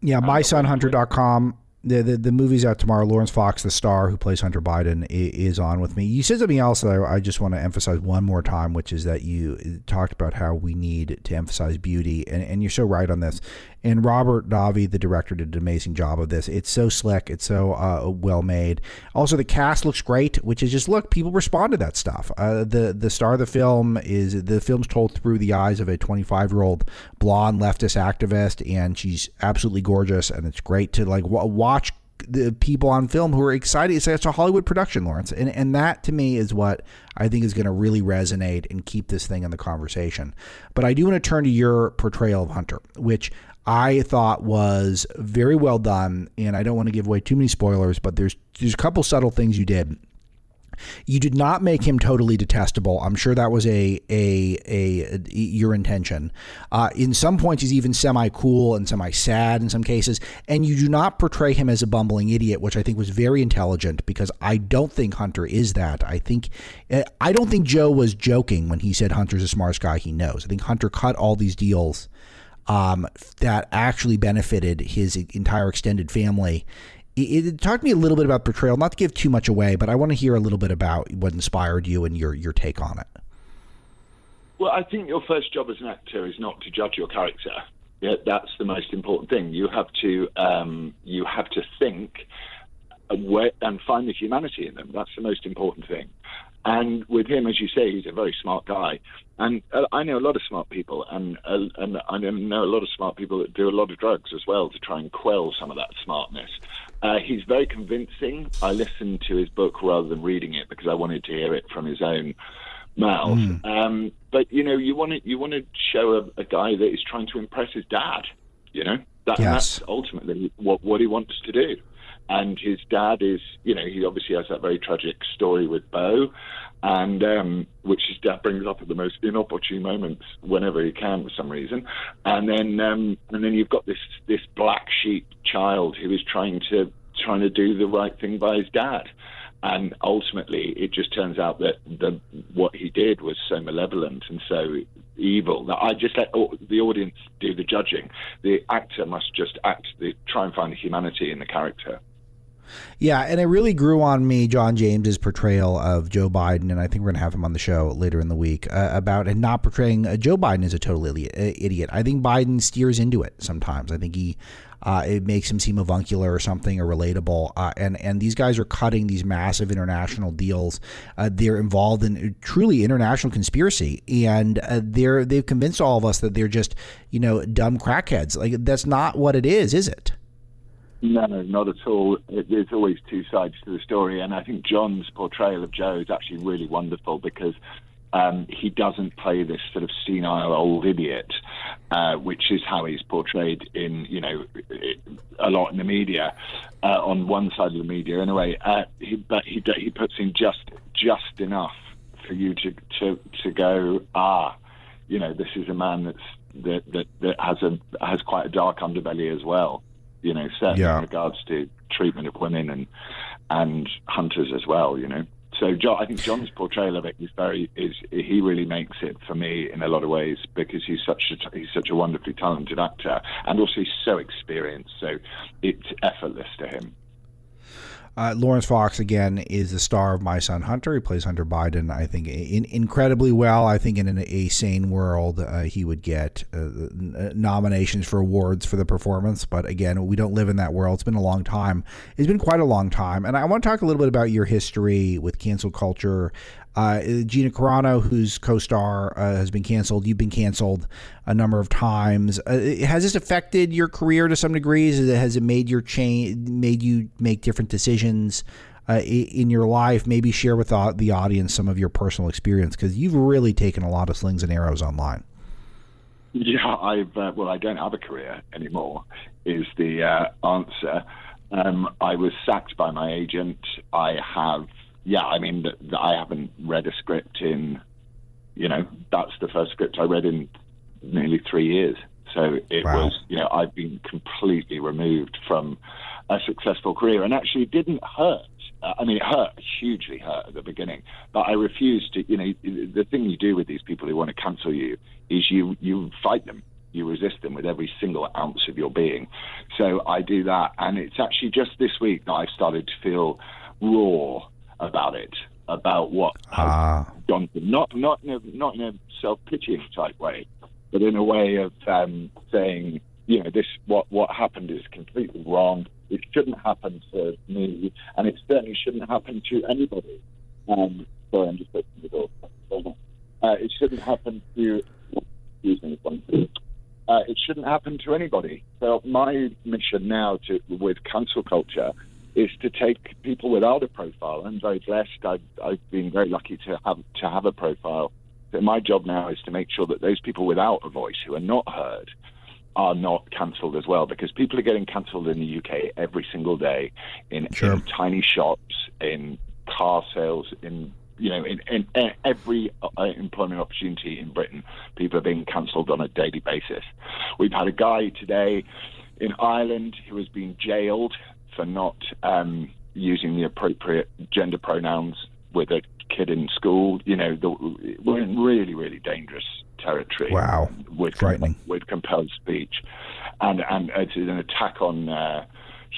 Speaker 1: Yeah, mysonhunter.com. The, the the movie's out tomorrow. Laurence Fox, the star who plays Hunter Biden, is on with me. You said something else that I, I just want to emphasize one more time, which is that you talked about how we need to emphasize beauty, and, and you're so right on this. And Robert Davi, the director, did an amazing job of this. It's so slick. It's so uh, well made. Also, the cast looks great, which is just look. People respond to that stuff. Uh, the the star of the film is the film's told through the eyes of a 25 year old blonde leftist activist, and she's absolutely gorgeous. And it's great to like w- watch the people on film who are excited. It's, it's a Hollywood production, Laurence, and and that to me is what I think is going to really resonate and keep this thing in the conversation. But I do want to turn to your portrayal of Hunter, which I thought was very well done, and I don't want to give away too many spoilers, but there's there's a couple subtle things you did. You did not make him totally detestable. I'm sure that was a a a, a your intention. Uh, in some points, he's even semi cool and semi sad in some cases, and you do not portray him as a bumbling idiot, which I think was very intelligent because I don't think Hunter is that. I think uh, I don't think Joe was joking when he said Hunter's the smartest guy he knows. I think Hunter cut all these deals um, that actually benefited his entire extended family. It, it talked to me a little bit about betrayal, not to give too much away, but I want to hear a little bit about what inspired you and your your take on it.
Speaker 2: Well, I think your first job as an actor is not to judge your character. Yeah, that's the most important thing. You have to um, you have to think and find the humanity in them. That's the most important thing. And with him, as you say, he's a very smart guy. And uh, I know a lot of smart people, and uh, and I know a lot of smart people that do a lot of drugs as well to try and quell some of that smartness. Uh, he's very convincing. I listened to his book rather than reading it because I wanted to hear it from his own mouth. Mm. Um, but you know, you want to you want to show a, a, guy that is trying to impress his dad. You know, that, yes. that's ultimately what what he wants to do and his dad is, you know, he obviously has that very tragic story with Beau, and um, which his dad brings up at the most inopportune moments whenever he can for some reason, and then um, and then you've got this this black sheep child who is trying to trying to do the right thing by his dad. And ultimately, it just turns out that the, what he did was so malevolent and so evil that I just let the audience do the judging. The actor must just act, the, try and find the humanity in the character.
Speaker 1: Yeah, and it really grew on me, John James's portrayal of Joe Biden, and I think we're going to have him on the show later in the week uh, about and not portraying uh, Joe Biden as a total idiot. Uh, idiot. I think Biden steers into it sometimes. I think he uh, it makes him seem avuncular or something or relatable. Uh, and and these guys are cutting these massive international deals. Uh, they're involved in truly international conspiracy, and uh, they're they've convinced all of us that they're just you know dumb crackheads. Like that's not what it is, is it?
Speaker 2: No, no, not at all. there's always two sides to the story, and I think John's portrayal of Joe is actually really wonderful because um, he doesn't play this sort of senile old idiot, uh, which is how he's portrayed in you know a lot in the media, uh, on one side of the media anyway. Uh, he, but he he puts in just just enough for you to to to go ah, you know this is a man that's that that, that has a has quite a dark underbelly as well you know, certainly yeah. in regards to treatment of women and and hunters as well, you know. So John, I think John's portrayal of it is very is he really makes it for me in a lot of ways because he's such a he's such a wonderfully talented actor and also he's so experienced, so it's effortless to him.
Speaker 1: Uh, Laurence Fox again is the star of My Son Hunter. He plays Hunter Biden. I think in, incredibly well. I think in an, a sane world uh, he would get uh, nominations for awards for the performance. But again, we don't live in that world. It's been a long time. It's been quite a long time. And I want to talk a little bit about your history with cancel culture. Uh, Gina Carano, whose co-star uh, has been canceled, you've been canceled a number of times. Uh, has this affected your career to some degrees? Has it made your change, made you make different decisions uh, in your life? Maybe share with the audience some of your personal experience because you've really taken a lot of slings and arrows online.
Speaker 2: Yeah, I've uh, well, I don't have a career anymore. Is the uh, answer? Um, I was sacked by my agent. I have yeah, I mean, I haven't read a script in, you know, that's the first script I read in nearly three years. So it wow. was, you know, I've been completely removed from a successful career, and actually didn't hurt. Uh, I mean, it hurt hugely hurt at the beginning, but I refused to. You know, the thing you do with these people who want to cancel you is you you fight them you resist them with every single ounce of your being. So I do that, and it's actually just this week that I've started to feel raw about it, about what ah. gone to not not in a not in a self pitying type way, but in a way of um, saying, you know, this what what happened is completely wrong. It shouldn't happen to me, and it certainly shouldn't happen to anybody. Um, sorry, I'm just opening the door. Uh, it shouldn't happen to. Excuse me. Uh, it shouldn't happen to anybody. So my mission now to with cancel culture is to take people without a profile. I'm very blessed. I've, I've been very lucky to have to have a profile. But my job now is to make sure that those people without a voice who are not heard are not cancelled as well because people are getting cancelled in the UK every single day in, sure. in tiny shops, in car sales, in you know, in, in, in every uh, employment opportunity in Britain, people are being cancelled on a daily basis. We've had a guy today in Ireland who has been jailed for not um, using the appropriate gender pronouns with a kid in school. You know, the, we're in really, really dangerous territory.
Speaker 1: Wow,
Speaker 2: with
Speaker 1: frightening
Speaker 2: with compelled speech, and and it's an attack on. Uh,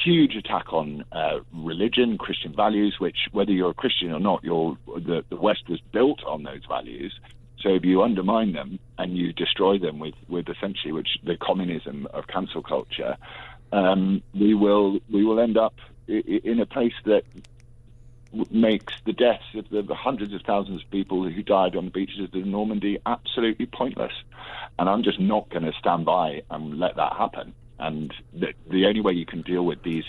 Speaker 2: huge attack on uh, religion, Christian values, which, whether you're a Christian or not, you're, the, the West was built on those values. So if you undermine them and you destroy them with, with essentially which the communism of cancel culture, um, we will we will end up in a place that makes the deaths of the hundreds of thousands of people who died on the beaches of Normandy absolutely pointless. And I'm just not going to stand by and let that happen. And the, the only way you can deal with these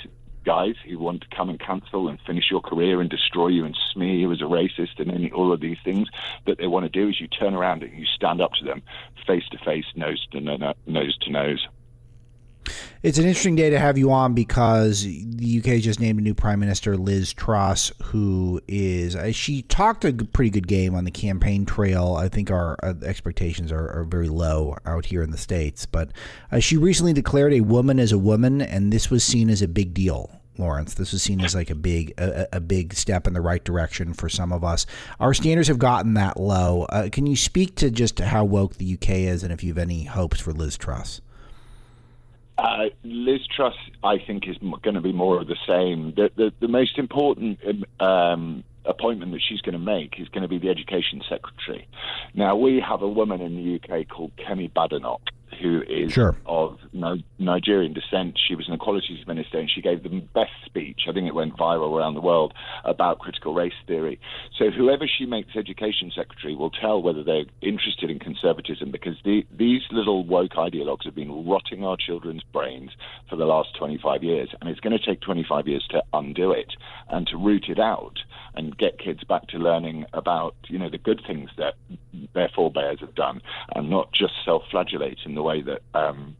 Speaker 2: guys who want to come and cancel and finish your career and destroy you and smear you as a racist and any, all of these things that they want to do is you turn around and you stand up to them face to face, nose to nose to nose.
Speaker 1: It's an interesting day to have you on because the UK just named a new Prime Minister, Liz Truss, who is uh, she talked a pretty good game on the campaign trail. I think our uh, expectations are, are, very low out here in the states, but uh, she recently declared a woman as a woman, and this was seen as a big deal. Laurence, This was seen as like a big a, a, big step in the right direction for some of us. Our standards have gotten that low. Uh, can you speak to just how woke the UK is, and if you have any hopes for Liz Truss?
Speaker 2: Uh, Liz Truss, I think, is going to be more of the same. The, the, the most important um, appointment that she's going to make is going to be the Education Secretary. Now, we have a woman in the UK called Kemi Badenoch, who is
Speaker 1: sure.
Speaker 2: of Nigerian descent. She was an equalities minister and she gave the best speech, I think it went viral around the world, about critical race theory. So whoever she makes education secretary will tell whether they're interested in conservatism because the, these little woke ideologues have been rotting our children's brains for the last 25 years. And it's going to take 25 years to undo it and to root it out and get kids back to learning about, you know, the good things that their forebears have done and not just self-flagellate in the way that um,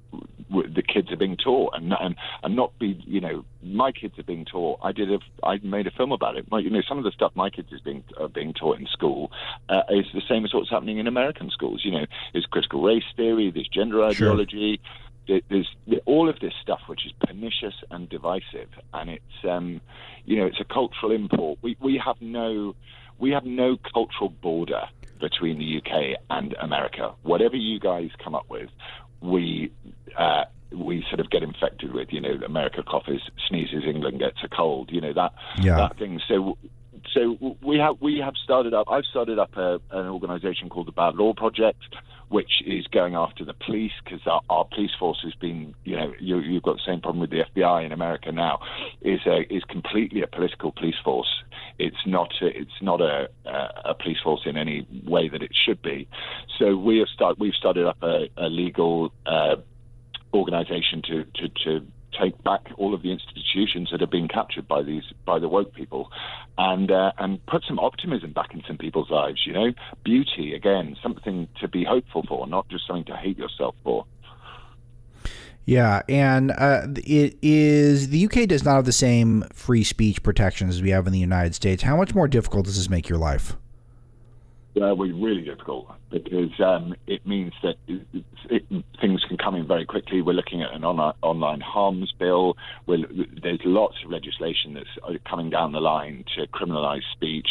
Speaker 2: the kids are being taught and, and and not be you know my kids are being taught. I did a I made a film about it. You know some of the stuff my kids is being are being taught in school uh, is the same as what's happening in American schools. You know is critical race theory there's gender ideology sure. there's all of this stuff which is pernicious and divisive. And it's um you know it's a cultural import. We we have no we have no cultural border between the UK and America. Whatever you guys come up with, we uh, we sort of get infected with. You know, America coughs, sneezes, England gets a cold. You know that
Speaker 1: Yeah.
Speaker 2: that thing. So so we have we have started up. I've started up a, an organisation called the Bad Law Project, which is going after the police because our, our police force has been, you know, you, you've got the same problem with the FBI in America now, is a, is completely a political police force. It's not a, it's not a, a police force in any way that it should be. So we have start we've started up a, a legal. Uh, organisation to, to, to take back all of the institutions that have been captured by these by the woke people, and uh, and put some optimism back in some people's lives. You know, beauty again, something to be hopeful for, not just something to hate yourself for.
Speaker 1: Yeah, and uh, it is the UK does not have the same free speech protections as we have in the United States. How much more difficult does this make your life?
Speaker 2: Uh, were really difficult because um, it means that it, it, things can come in very quickly. We're looking at an online, online harms bill. We're, there's lots of legislation that's uh, coming down the line to criminalise speech.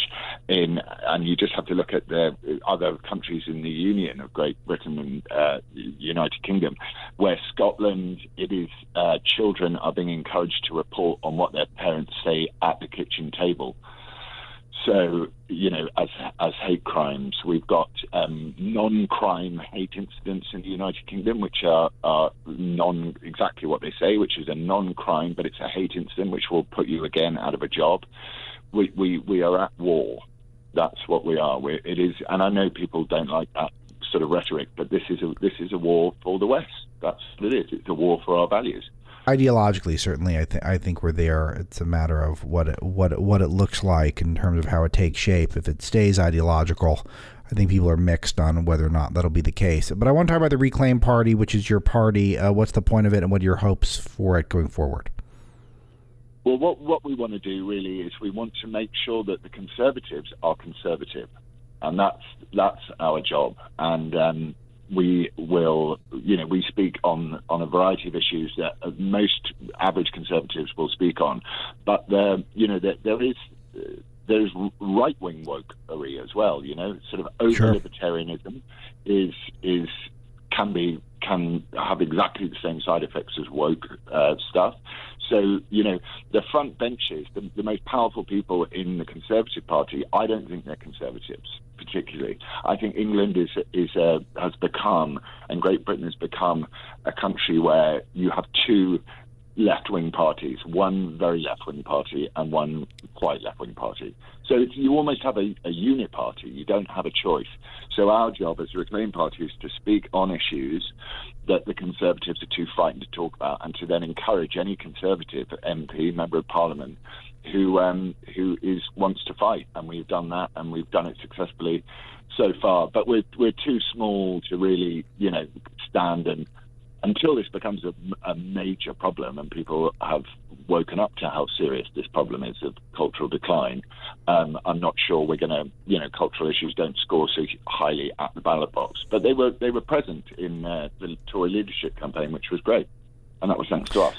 Speaker 2: In and you just have to look at the other countries in the Union of Great Britain and uh, United Kingdom, where Scotland it is uh, children are being encouraged to report on what their parents say at the kitchen table. So, you know, as as hate crimes, we've got um, non-crime hate incidents in the United Kingdom, which are, are non exactly what they say, which is a non-crime, but it's a hate incident, which will put you again out of a job. We we, we are at war. That's what we are. We're, it is, and I know people don't like that sort of rhetoric, but this is a this is a war for the West. That's what it is. It's a war for our values
Speaker 1: ideologically certainly i think i think we're there it's a matter of what it, what it, what it looks like in terms of how it takes shape. If it stays ideological i think people are mixed on whether or not that'll be the case. But i want to talk about the reclaim party which is your party. Uh, what's the point of it and what are your hopes for it going forward?
Speaker 2: Well what what we want to do really is we want to make sure that the conservatives are conservative and that's that's our job. And um, we will, you know, we speak on on a variety of issues that most average conservatives will speak on, but there, you know, there, there is. Uh, there's right wing wokery as well, you know, sort of over
Speaker 1: Sure.
Speaker 2: libertarianism is is can be can have exactly the same side effects as woke uh, stuff. So you know, the front benches, the, the most powerful people in the Conservative Party, I don't think they're conservatives particularly. I think England is is uh, has become and Great Britain has become a country where you have two left wing parties, one very left wing party and one quite left wing party. So you almost have a, a unit party. You don't have a choice. So our job as a Reclaim Party is to speak on issues that the Conservatives are too frightened to talk about, and to then encourage any Conservative MP, member of Parliament, who um, who is wants to fight. And we've done that, and we've done it successfully so far. But we're we're too small to really, you know, stand and until this becomes a, a, major problem and people have woken up to how serious this problem is of cultural decline, um, I'm not sure we're going to, you know, cultural issues don't score so highly at the ballot box. But they were they were present in uh, the Tory leadership campaign, which was great, and that was thanks to us.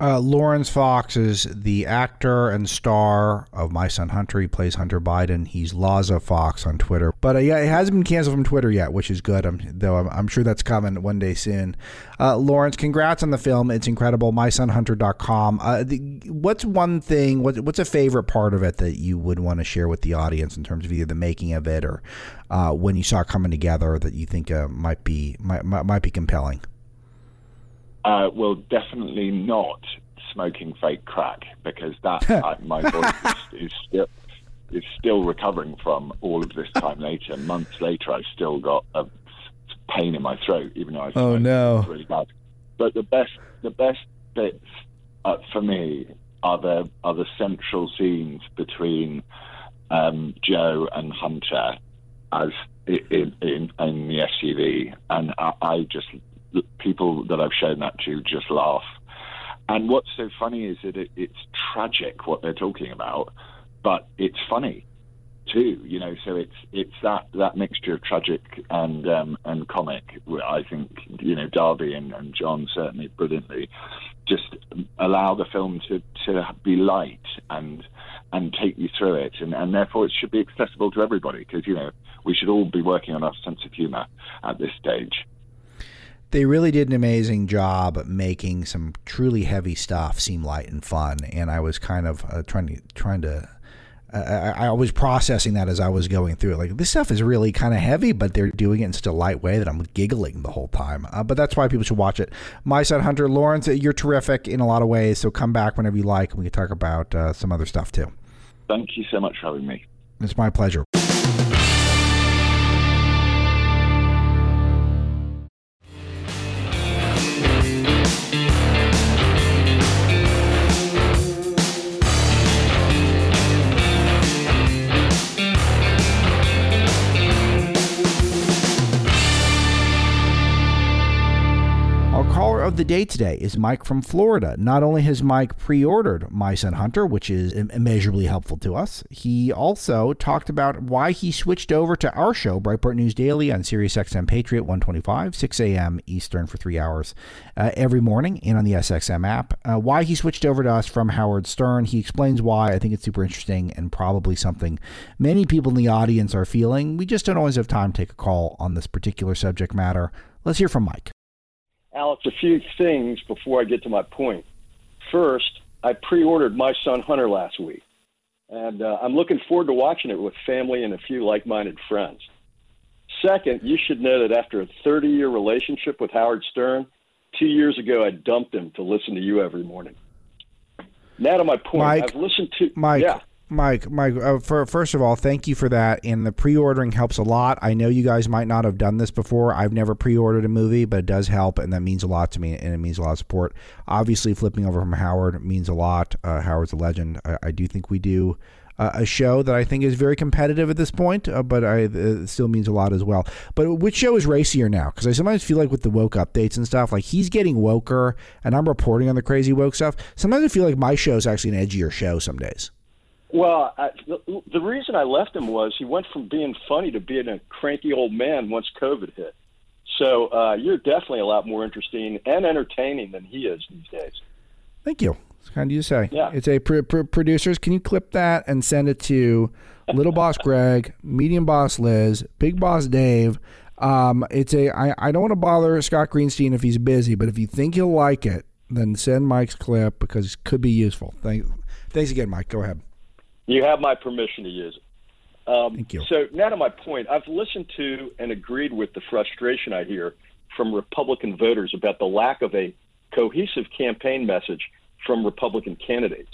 Speaker 1: Uh, Laurence Fox is the actor and star of My Son Hunter. He plays Hunter Biden. He's Lozza Fax on Twitter. But uh, yeah, it hasn't been canceled from Twitter yet, which is good. I'm, though I'm, I'm sure that's coming one day soon. Uh, Lawrence, congrats on the film. It's incredible. MySonHunter.com. Uh, the, what's one thing, what, what's a favorite part of it that you would want to share with the audience in terms of either the making of it or uh, when you saw it coming together that you think uh, might be might, might, might be compelling?
Speaker 2: Uh, well, definitely not smoking fake crack because that uh, my voice is, is still is still recovering from all of this time later. Months later, I've still got a pain in my throat, even though I
Speaker 1: Oh, no.
Speaker 2: Really bad. But the best the best bits uh, for me are the are the central scenes between um, Joe and Hunter as in, in, in the SUV, and I, I just people that I've shown that to just laugh. And what's so funny is that it, it's tragic what they're talking about, but it's funny too. You know, so it's it's that that mixture of tragic and um, and comic. I think you know Davi and, and John certainly brilliantly just allow the film to to be light and and take you through it, and, and therefore it should be accessible to everybody because you know we should all be working on our sense of humour at this stage.
Speaker 1: They really did an amazing job making some truly heavy stuff seem light and fun. And I was kind of uh, trying to trying to. I, I was processing that as I was going through it. Like this stuff is really kind of heavy, but they're doing it in such a light way that I'm giggling the whole time. Uh, but that's why people should watch it. My son Hunter Laurence, you're terrific in a lot of ways. So come back whenever you like, and we can talk about uh, some other stuff too.
Speaker 2: Thank you so much for having me.
Speaker 1: It's my pleasure. Of the day today is Mike from Florida. Not only has Mike pre ordered My Son Hunter, which is immeasurably helpful to us, he also talked about why he switched over to our show, Breitbart News Daily, on SiriusXM Patriot 125, 6 a.m. Eastern for three hours uh, every morning, and on the SXM app. Uh, why he switched over to us from Howard Stern. He explains why. I think it's super interesting and probably something many people in the audience are feeling. We just don't always have time to take a call on this particular subject matter. Let's hear from Mike.
Speaker 3: Alex, a few things before I get to my point. First, I pre ordered My Son Hunter last week, and uh, I'm looking forward to watching it with family and a few like minded friends. Second, you should know that after a 30 year relationship with Howard Stern, two years ago I dumped him to listen to you every morning. Now to my point,
Speaker 1: Mike,
Speaker 3: I've listened to.
Speaker 1: Mike,
Speaker 3: yeah.
Speaker 1: Mike, Mike. Uh, for, first of all, thank you for that. And the pre-ordering helps a lot. I know you guys might not have done this before. I've never pre-ordered a movie, but it does help, and that means a lot to me, and it means a lot of support. Obviously, flipping over from Howard means a lot. Uh, Howard's a legend. I, I, do think we do uh, a show that I think is very competitive at this point, uh, but I, it still means a lot as well. But which show is racier now? Because I sometimes feel like with the woke updates and stuff, like he's getting woker, and I'm reporting on the crazy woke stuff. Sometimes I feel like my show is actually an edgier show some days.
Speaker 3: Well, I, the, the reason I left him was he went from being funny to being a cranky old man once COVID hit. So uh, you're definitely a lot more interesting and entertaining than he is these days.
Speaker 1: Thank you. It's kind of you to say.
Speaker 3: Yeah.
Speaker 1: It's a pr- pr- producers. Can you clip that and send it to Little Boss Greg, Medium Boss Liz, Big Boss Dave? Um, it's a. I, I don't want to bother Scott Greenstein if he's busy, but if you think he'll like it, then send Mike's clip because it could be useful. Thank, thanks again, Mike. Go ahead.
Speaker 3: You have my permission to use it. Um,
Speaker 1: Thank you.
Speaker 3: So now to my point, I've listened to and agreed with the frustration I hear from Republican voters about the lack of a cohesive campaign message from Republican candidates.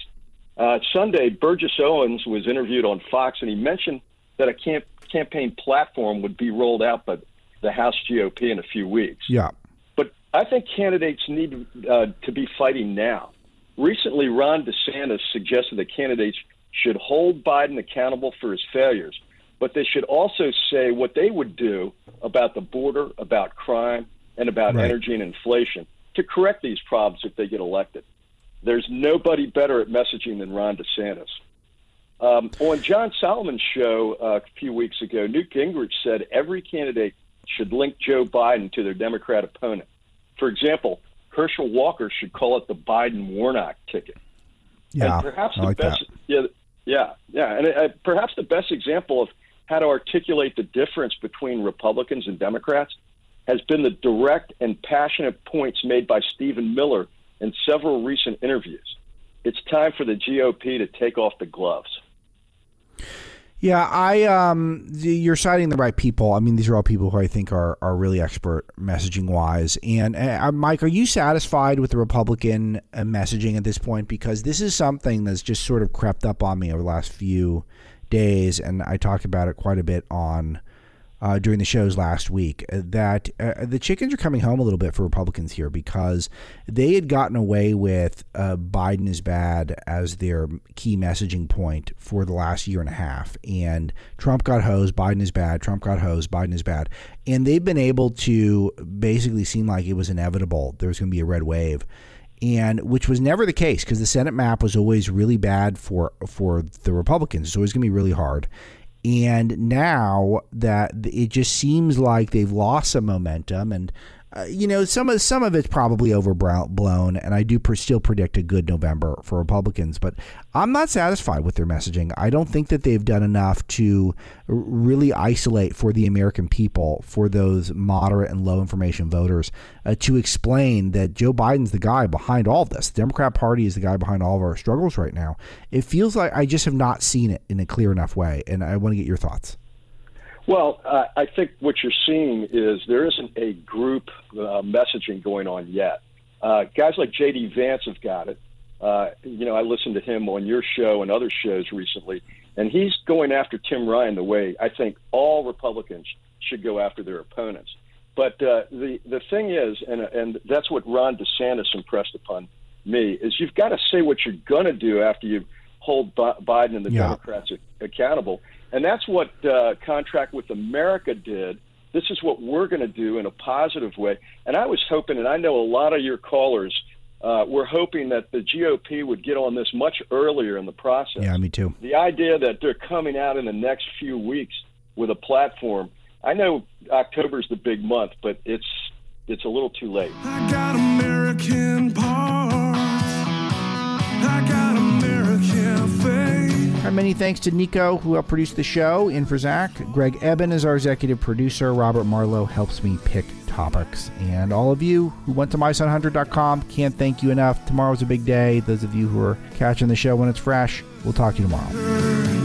Speaker 3: Uh, Sunday, Burgess Owens was interviewed on Fox, and he mentioned that a camp- campaign platform would be rolled out by the House GOP in a few weeks.
Speaker 1: Yeah.
Speaker 3: But I think candidates need uh, to be fighting now. Recently, Ron DeSantis suggested that candidates should hold Biden accountable for his failures, but they should also say what they would do about the border, about crime, and about right. energy and inflation to correct these problems if they get elected. There's nobody better at messaging than Ron DeSantis. Um, on John Solomon's show uh, a few weeks ago, Newt Gingrich said every candidate should link Joe Biden to their Democrat opponent. For example, Herschel Walker should call it the Biden Warnock ticket.
Speaker 1: Yeah,
Speaker 3: and perhaps the
Speaker 1: like
Speaker 3: best,
Speaker 1: that.
Speaker 3: yeah, yeah, yeah, and uh, perhaps the best example of how to articulate the difference between Republicans and Democrats has been the direct and passionate points made by Stephen Miller in several recent interviews. It's time for the GOP to take off the gloves.
Speaker 1: Yeah, I um, you're citing the right people. I mean, these are all people who I think are are really expert messaging wise. And uh, Mike, are you satisfied with the Republican uh, messaging at this point? Because this is something that's just sort of crept up on me over the last few days, and I talked about it quite a bit on uh, during the shows last week uh, that uh, the chickens are coming home a little bit for Republicans here because they had gotten away with uh, Biden is bad as their key messaging point for the last year and a half. And Trump got hosed, Biden is bad, Trump got hosed, Biden is bad. And they've been able to basically seem like it was inevitable there was going to be a red wave and which was never the case because the Senate map was always really bad for for the Republicans. It's always going to be really hard, and now that it just seems like they've lost some momentum, and uh, you know, some of some of it's probably overblown, and I do still predict a good November for Republicans. But I'm not satisfied with their messaging. I don't think that they've done enough to really isolate for the American people, for those moderate and low information voters, uh, to explain that Joe Biden's the guy behind all of this. The Democrat Party is the guy behind all of our struggles right now. It feels like I just have not seen it in a clear enough way, and I want to get your thoughts.
Speaker 3: Well, uh, I think what you're seeing is there isn't a group uh, messaging going on yet. Uh, guys like J.D. Vance have got it. Uh, you know, I listened to him on your show and other shows recently, and he's going after Tim Ryan the way I think all Republicans should go after their opponents. But uh, the the thing is, and and that's what Ron DeSantis impressed upon me is you've got to say what you're going to do after you hold Biden and the yeah. Democrats accountable. And that's what uh, Contract with America did. This is what we're going to do in a positive way. And I was hoping, and I know a lot of your callers uh, were hoping that the GOP would get on this much earlier in the process.
Speaker 1: Yeah, me too.
Speaker 3: The idea that they're coming out in the next few weeks with a platform. I know October's the big month, but it's it's a little too late. I got American parts.
Speaker 1: Our many thanks to Nico, who helped produce the show, in for Zach. Greg Eben is our executive producer. Robert Marlowe helps me pick topics. And all of you who went to mysonhunter.com, can't thank you enough. Tomorrow's a big day. Those of you who are catching the show when it's fresh, we'll talk to you tomorrow.